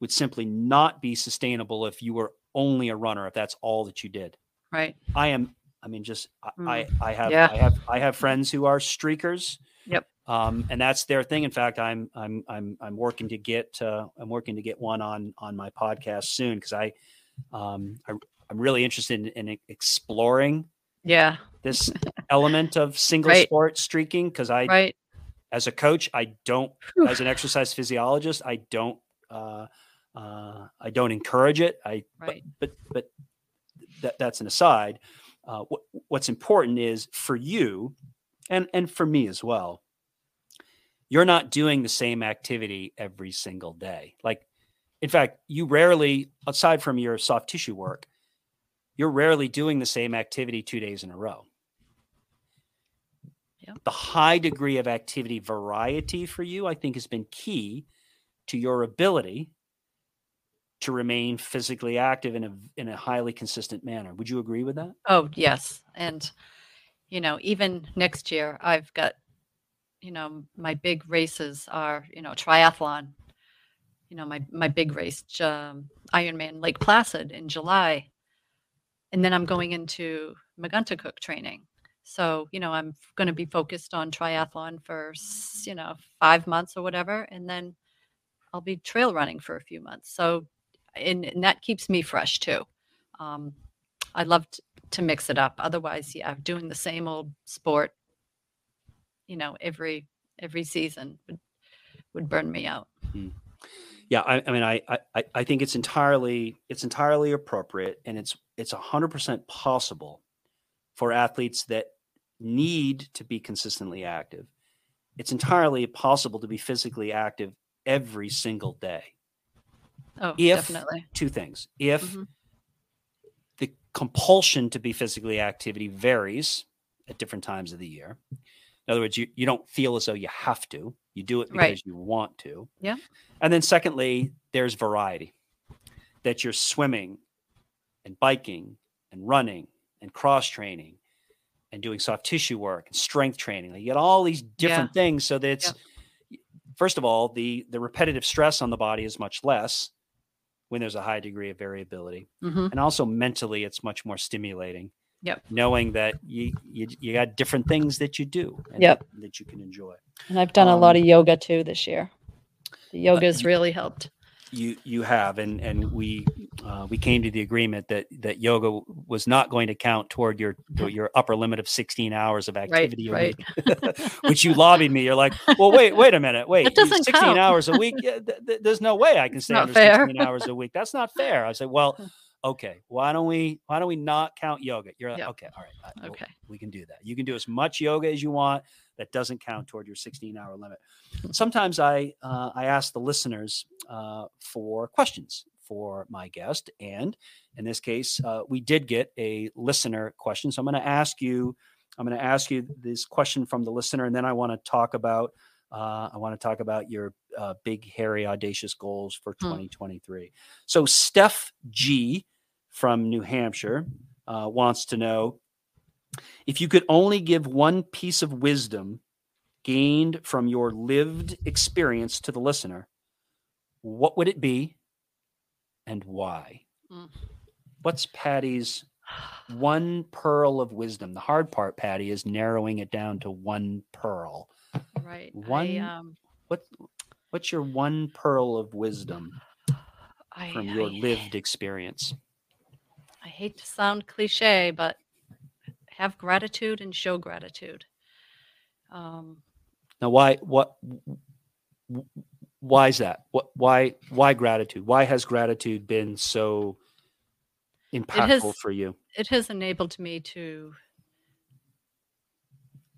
would simply not be sustainable if you were only a runner if that's all that you did Right. i am i mean just I- i i have Yeah. i have i have friends who are streakers Yep. um, and that's their thing in fact i'm i'm i'm i'm working to get uh, i'm working to get one on on my podcast soon because i um I, i'm really interested in, in exploring Yeah. this element of single Right. sport streaking because I, Right. as a coach, I don't, Whew. as an exercise physiologist, I don't, uh, uh, I don't encourage it. I, Right. but, but, but that, that's an aside. Uh, what, what's important is for you, and and for me as well. You're not doing the same activity every single day. Like in fact, you rarely, aside from your soft tissue work, you're rarely doing the same activity two days in a row. Yeah. The high degree of activity variety for you, I think, has been key to your ability to remain physically active in a in a highly consistent manner. Would you agree with that? Oh, yes. And, you know, even next year, I've got, you know, my big races are, you know, triathlon. You know, my my big race, um, Ironman Lake Placid in July, and then I'm going into Cook training. So, you know, I'm going to be focused on triathlon for, you know, five months or whatever, and then I'll be trail running for a few months. So, and, and that keeps me fresh too. Um, I love t- to mix it up. Otherwise, yeah, doing the same old sport, you know, every every season would would burn me out. Yeah, I, I mean, I, I I think it's entirely it's entirely appropriate, and it's it's hundred percent possible for athletes that need to be consistently active. It's entirely possible to be physically active every single day. Oh, If- definitely. Two things: if Mhm. the compulsion to be physically activity varies at different times of the year. In other words, you, you don't feel as though you have to. You do it because Right. you want to. Yeah. And then secondly, there's variety. That you're swimming and biking and running and cross training and doing soft tissue work and strength training. Like you get all these different things so that it's first of all, the the repetitive stress on the body is much less when there's a high degree of variability hmm and also mentally it's much more stimulating Yep. knowing that you, you you got different things that you do and Yep. that you can enjoy And I've done a lot Um, of yoga too this year. The yoga has really helped. You you have and and we uh, we came to the agreement that that yoga was not going to count toward your toward your upper limit of 16 hours of activity a right. week which you lobbied me you're like well wait wait a minute wait 16 count. hours a week yeah, th- th- there's no way i can stay under fair. 16 hours a week that's not fair i said well okay why don't we why don't we not count yoga you're like Yep. okay all right Okay. we can do that you can do as much yoga as you want that doesn't count toward your 16 hour limit sometimes i uh, i ask the listeners uh, for questions for my guest and in this case uh, we did get a listener question. So i'm going to ask you i'm going to ask you this question from the listener and then i want to talk about uh, i want to talk about your uh, big hairy audacious goals for Hmm. 2023 so steph g from new hampshire uh, wants to know if you could only give one piece of wisdom gained from your lived experience to the listener, what would it be and why? Mm. What's Patty's one pearl of wisdom? The hard part, Patty, is narrowing it down to one pearl. Right. One- I, um, What what's your one pearl of wisdom I, from your I, lived experience? I hate to sound cliche, but have gratitude and show gratitude. Um, Now, why what why is that? What why why gratitude? Why has gratitude been so impactful has- for you? it has enabled me to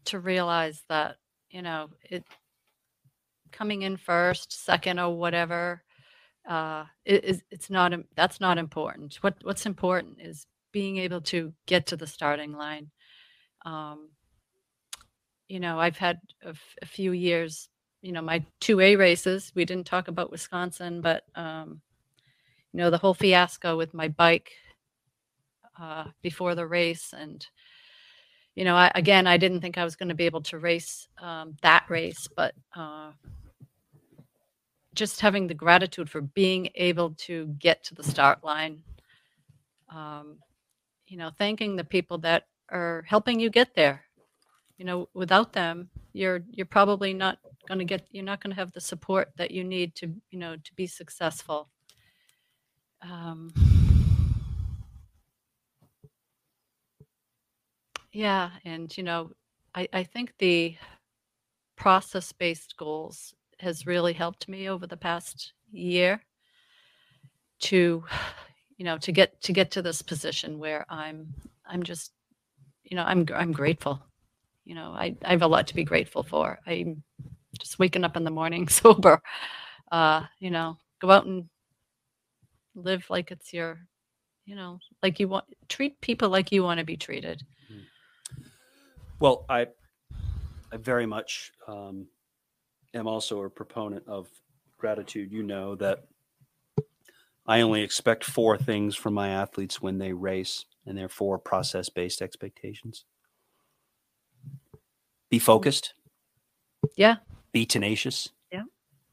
to realize that you know it coming in first second or whatever uh it is it's not that's not important what what's important is being able to get to the starting line. Um you know i've had a, f- a few years you know my 2a races we didn't talk about wisconsin but um you know the whole fiasco with my bike uh, before the race and you know I, again i didn't think i was going to be able to race um, that race but uh, just having the gratitude for being able to get to the start line um, you know thanking the people that are helping you get there. You know without them you're you're probably not going to get you're not going to have the support that you need to you know to be successful. Um, Yeah, and you know, I, I think the process-based goals has really helped me over the past year to, you know, to get to get to this position where I'm I'm just, you know, I'm I'm grateful. You know, I, I have a lot to be grateful for. I'm just waking up in the morning sober. Uh, you know, go out and live like it's your, you know, like you want treat people like you want to be treated. Well, I, I very much um, am also a proponent of gratitude. You know that I only expect four things from my athletes when they race, and they're four process based expectations be focused, Yeah. be tenacious, Yeah.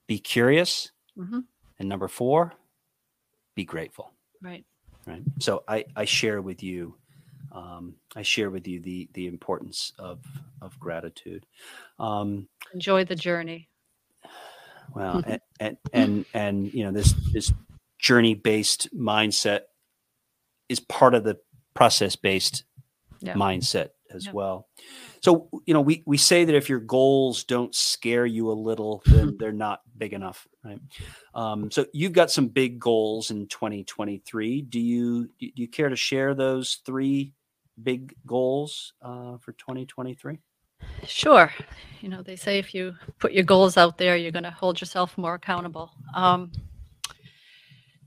be curious, hmm and number four, be grateful. Right. right so i i share with you um, i share with you the the importance of of gratitude um, Enjoy the journey. well and, and and and you know this this journey based mindset is part of the process based Yeah. mindset as Yeah. well so you know we we say that if your goals don't scare you a little then they're not big enough right um, so you've got some big goals in 2023 do you do you care to share those three big goals uh, for 2023 Sure. You know, they say if you put your goals out there, you're going to hold yourself more accountable. Um,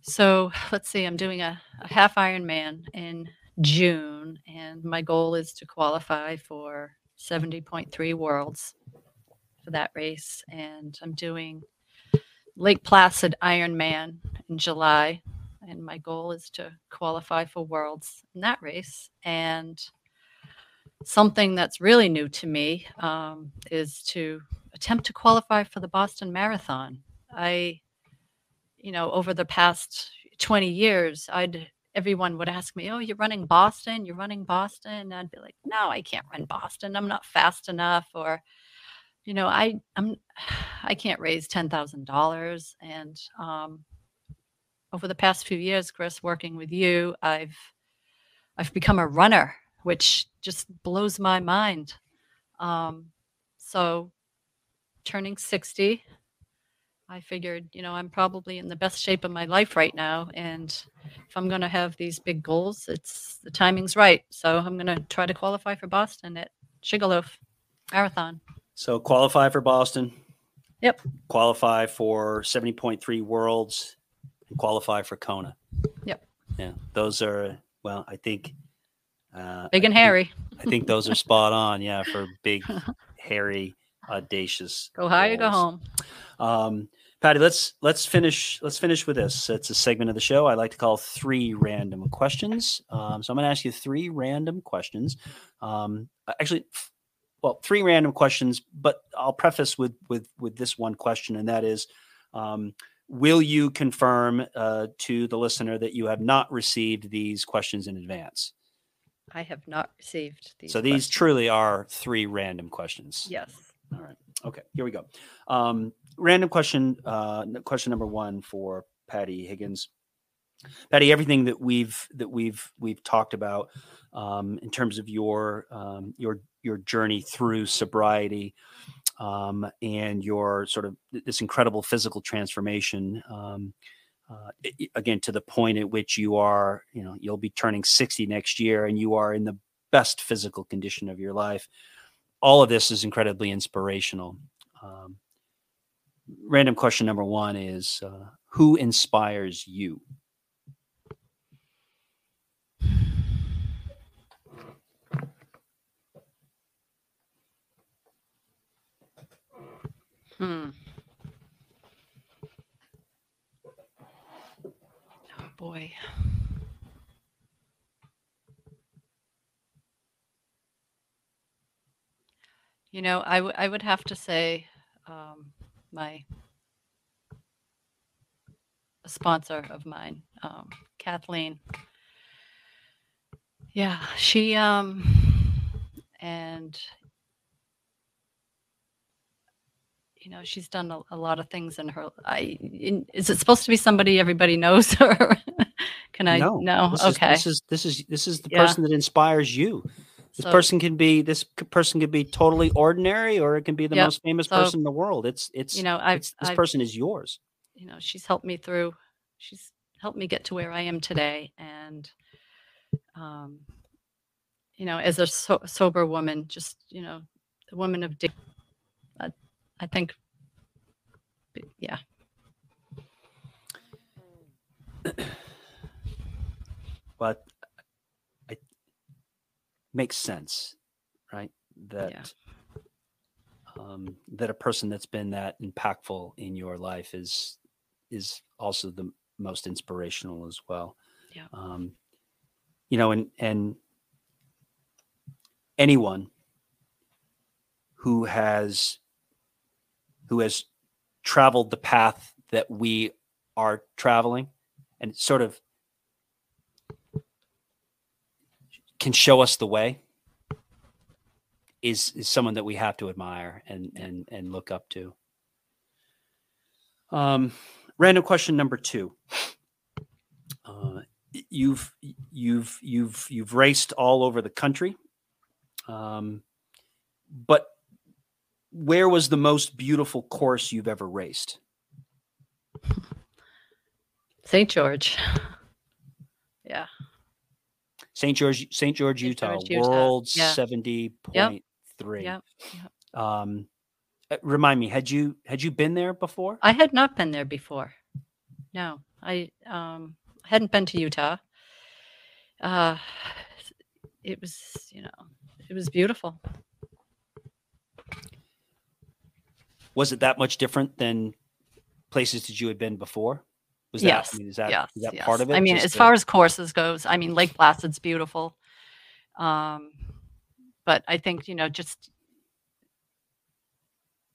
so let's see, I'm doing a, a half Ironman in June, and my goal is to qualify for 70.3 Worlds for that race. And I'm doing Lake Placid Ironman in July, and my goal is to qualify for Worlds in that race. And something that's really new to me um, is to attempt to qualify for the Boston Marathon. I, you know, over the past 20 years, I'd everyone would ask me, "Oh, you're running Boston? You're running Boston?" And I'd be like, "No, I can't run Boston. I'm not fast enough." Or, you know, I I'm I can't raise ten thousand dollars. And um, over the past few years, Chris, working with you, I've I've become a runner which just blows my mind. Um, so, turning 60, I figured, you know, I'm probably in the best shape of my life right now. And if I'm going to have these big goals, it's the timing's right. So, I'm going to try to qualify for Boston at Sugarloaf Marathon. so qualify for boston Yep. qualify for 70.3 worlds and qualify for kona Yep. yeah those are well i think uh, Big I and think- hairy. I think those are spot on. Yeah, for big, hairy, audacious. Go high or go home. Um, Patty, let's let's finish let's finish with this. It's a segment of the show I like to call three random questions. Um, so I'm going to ask you three random questions. Um, actually, f- well, three random questions, but I'll preface with with with this one question, and that is. Um, Will you confirm uh, to the listener that you have not received these questions in advance? I have not received these. so these questions. truly are three random questions. Yes. All right. Okay. Here we go. Um, random question. Uh, question number one for Patty Higgins. Patty, everything that we've that we've we've talked about um, in terms of your um, your your journey through sobriety um, and your sort of this incredible physical transformation. Um, uh, again, to the point at which you are, you know, you'll be turning sixty next year, and you are in the best physical condition of your life all of this is incredibly inspirational. Um, random question number one is uh, Who inspires you? Hmm. Oh boy. You know, I, w- I would have to say um, my a sponsor of mine, um, Kathleen. Yeah, she um, and you know she's done a, a lot of things in her I in, is it supposed to be somebody everybody knows or can I no, no This is, okay this is this is this is the Yeah. person that inspires you. This So- person can be this person can be totally ordinary, or it can be the Yep. most famous So, person in the world. It's it's you know I've, it's, this I've person is yours. you know she's helped me through she's helped me get to where I am today and um you know as a so- sober woman just you know the woman of dig- I, I think yeah but makes sense, right? That um, that a person that's been that impactful in your life is is also the most inspirational as well. Yeah. Um, you know, and and anyone who has who has traveled the path that we are traveling and sort of can show us the way is is someone that we have to admire and and and look up to. Um, random question number two. Uh, you've you've you've you've raced all over the country, um, but where was the most beautiful course you've ever raced? St. George. Yeah. St. George, St. George, St. Utah, George, world Yeah. seventy point three. Yep. Um, uh, remind me, had you had you been there before? I had not been there before. No, I um, hadn't been to Utah. Uh, it was, you know, it was beautiful. Was it that much different than places that you had been before? Was yes. that I mean, is that yes. is that yes. part of it? I mean, Just as the- far as courses goes, I mean, Lake Placid's beautiful. Um, but I think you know, just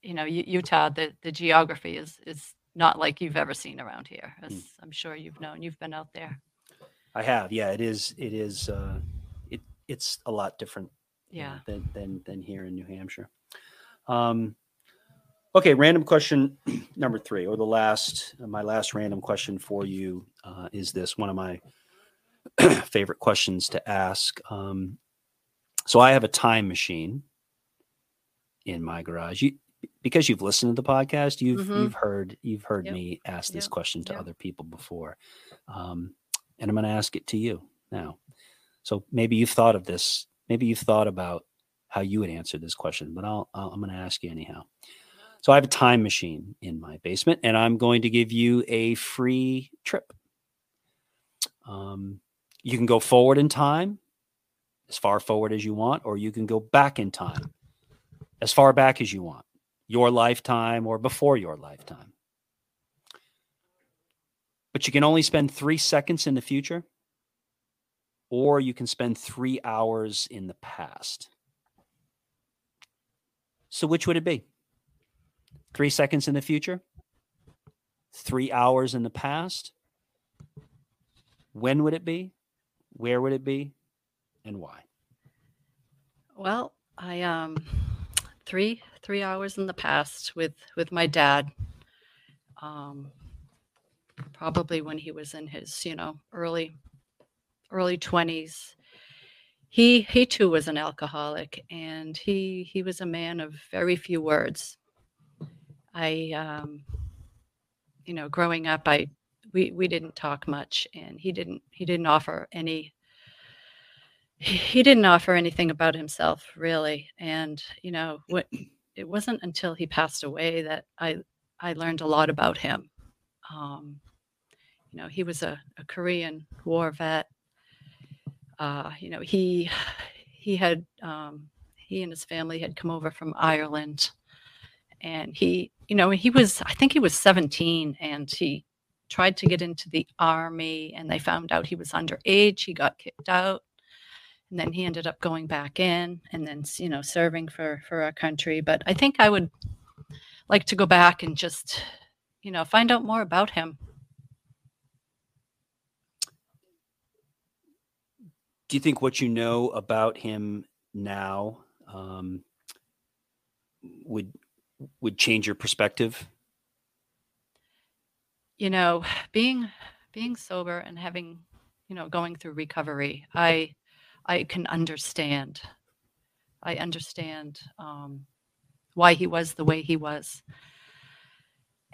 you know, Utah, the the geography is is not like you've ever seen around here, as Hmm. I'm sure you've known. You've been out there. I have, yeah. It is. It is. Uh, it it's a lot different. Yeah. than than than here in New Hampshire. Um, okay, random question number three, or the last, my last random question for you uh, is this one of my favorite questions to ask. Um, so I have a time machine in my garage. You, because you've listened to the podcast, you've Mhm. you've heard you've heard Yep. me ask this Yep. question to Yep. other people before, um, and I'm going to ask it to you now. So maybe you've thought of this. Maybe you've thought about how you would answer this question, but I'll, I'll I'm going to ask you anyhow. So I have a time machine in my basement, and I'm going to give you a free trip. Um, you can go forward in time, as far forward as you want, or you can go back in time, as far back as you want, your lifetime or before your lifetime. But you can only spend three seconds in the future, or you can spend three hours in the past. So, which would it be? Three seconds in the future? Three hours in the past? When would it be? Where would it be? And why? Well, I um three three hours in the past with with my dad. Um, probably when he was in his you know early early twenties. He he too was an alcoholic, and he he was a man of very few words. I um, you know growing up, I we we didn't talk much, and he didn't he didn't offer any he didn't offer anything about himself really. And you know what it wasn't until he passed away that i i learned a lot about him. Um, you know he was a, a korean war vet. Uh, you know he he had um, he and his family had come over from ireland and he you know he was i think he was 17 and he tried to get into the army and they found out he was underage. He got kicked out and then he ended up going back in and then you know serving for for our country. But i think i would like to go back and just you know find out more about him. Do you think what you know about him now um, would would change your perspective? you know being being sober and having you know going through recovery i i can understand. I understand um, why he was the way he was.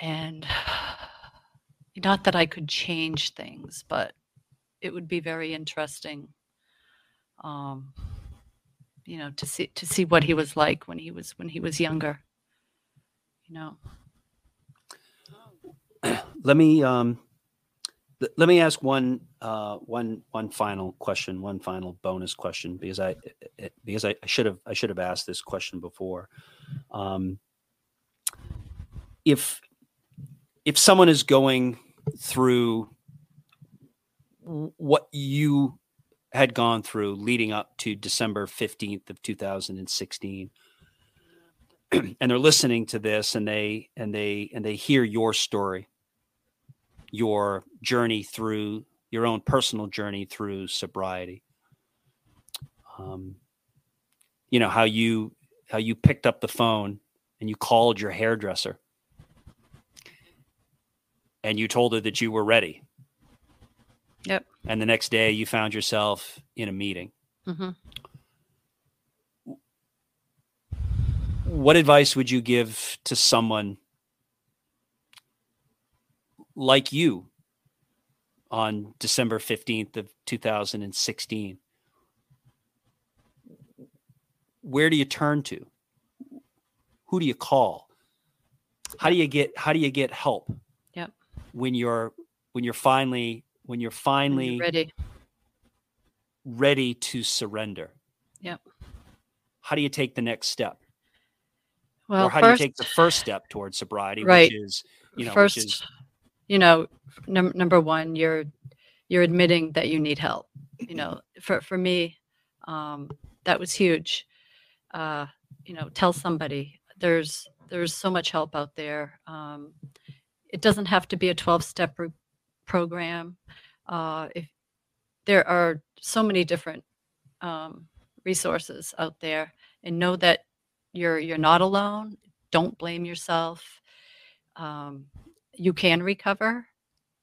And not that i could change things but it would be very interesting um, you know to see to see what he was like when he was when he was younger you know Let me um, Let me ask one, uh, one, one final question, one final bonus question, because I, it- because I should have, I should have asked this question before. Um, if, if someone is going through what you had gone through leading up to December 15th of 2016 and they're listening to this and they and they and they hear your story your journey through your own personal journey through sobriety. Um, you know how you how you picked up the phone and you called your hairdresser. And you told her that you were ready. Yep. and the next day you found yourself in a meeting. Hmm what advice would you give to someone like you on December 15th of 2016 where do you turn to who do you call how do you get how do you get help Yep. when you're when you're finally when you're When finally you're ready. ready to surrender Yep. how do you take the next step Well, or how first, do you take the first step towards sobriety Right. which is you know first, is you know, num- number one, you're you're admitting that you need help. You know, for for me, um, that was huge. Uh, you know, tell somebody. There's there's so much help out there. Um, it doesn't have to be a 12 step pro- program. Uh, if there are so many different um, resources out there, and know that you're you're not alone. Don't blame yourself. Um, you can recover.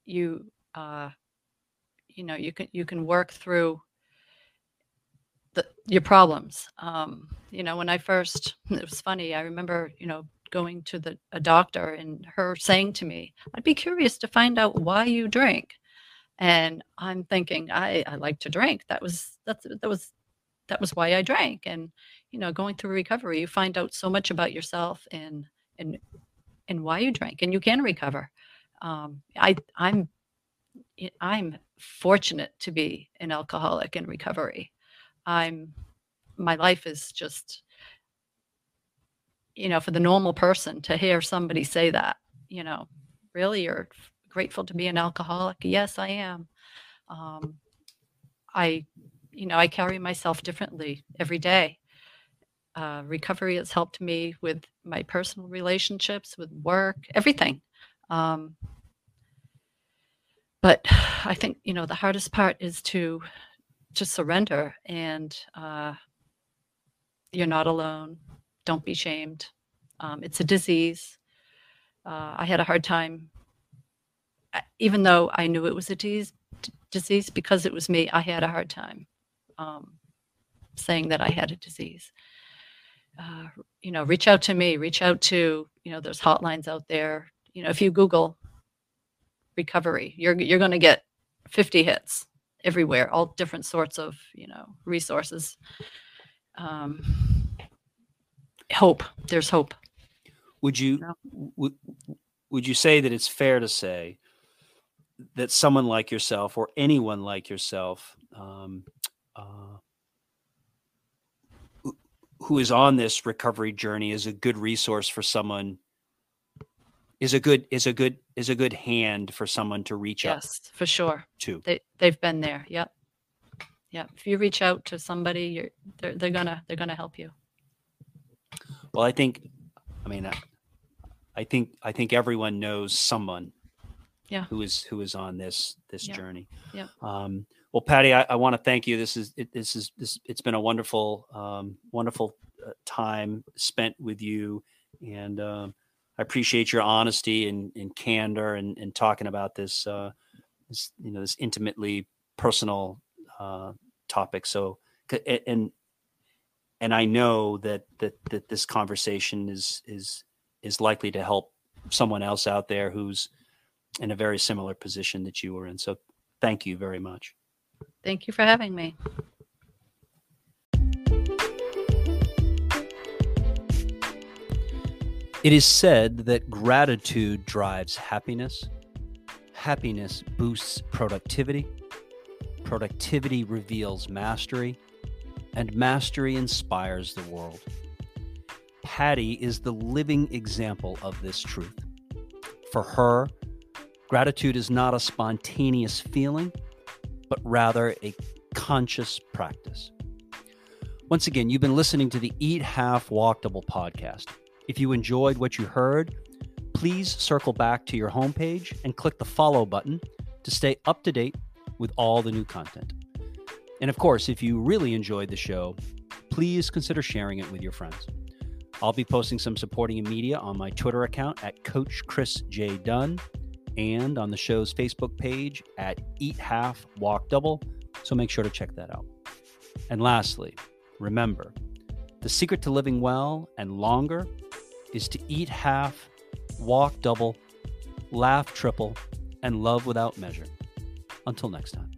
You uh, you know you can you can work through the, your problems. Um, you know, when I first, it was funny. I remember, you know, going to the a doctor and her saying to me, "I'd be curious to find out why you drink." And I'm thinking, I I like to drink. That was that's that was that was why I drank. And you know, going through recovery, you find out so much about yourself and and and why you drank, and you can recover. Um, I I'm I'm fortunate to be an alcoholic in recovery. I'm my life is just you know for the normal person to hear somebody say that you know really you're grateful to be an alcoholic yes i am um, i you know i carry myself differently every day. Uh, recovery has helped me with my personal relationships with work everything. Um, but i think you know the hardest part is to to surrender and uh, you're not alone. Don't be shamed. Um, it's a disease. Uh, i had a hard time even though i knew it was a disease, disease because it was me i had a hard time um, saying that i had a disease. Uh, you know reach out to me reach out to you know there's hotlines out there. You know if you google recovery you're you're going to get 50 hits everywhere all different sorts of you know resources. Um, hope there's hope. Would you No. would, would you say that it's fair to say that someone like yourself or anyone like yourself um, uh, who- is on this recovery journey is a good resource for someone is a good is a good is a good hand for someone to reach out yes for sure. to. They they've been there. Yep. Yep. If you reach out to somebody you're they're, they're gonna they're gonna help you. Well i think i mean I, I think i think everyone knows someone Yeah. who is who is on this this Yeah. journey. Yeah. um well patty i, I want to thank you this is it, this is this it's been a wonderful um wonderful uh, time spent with you and um i appreciate your honesty and, and candor and, and talking about this uh this you know this intimately personal uh topic so and and I know that that that this conversation is is is likely to help someone else out there who's in a very similar position that you were in. So thank you very much. Thank you for having me It is said that gratitude drives happiness, Happiness boosts productivity. Productivity reveals mastery. And mastery inspires the world. Patty is the living example of this truth. For her, gratitude is not a spontaneous feeling, but rather a conscious practice. Once again, you've been listening to the Eat Half Walk Double podcast. If you enjoyed what you heard, please circle back to your homepage and click the follow button to stay up to date with all the new content. And of course, if you really enjoyed the show, please consider sharing it with your friends. I'll be posting some supporting media on my Twitter account at Coach Chris J. Dunn and on the show's Facebook page at Eat Half Walk Double. So make sure to check that out. And lastly, remember the secret to living well and longer is to eat half, walk double, laugh triple, and love without measure. Until next time.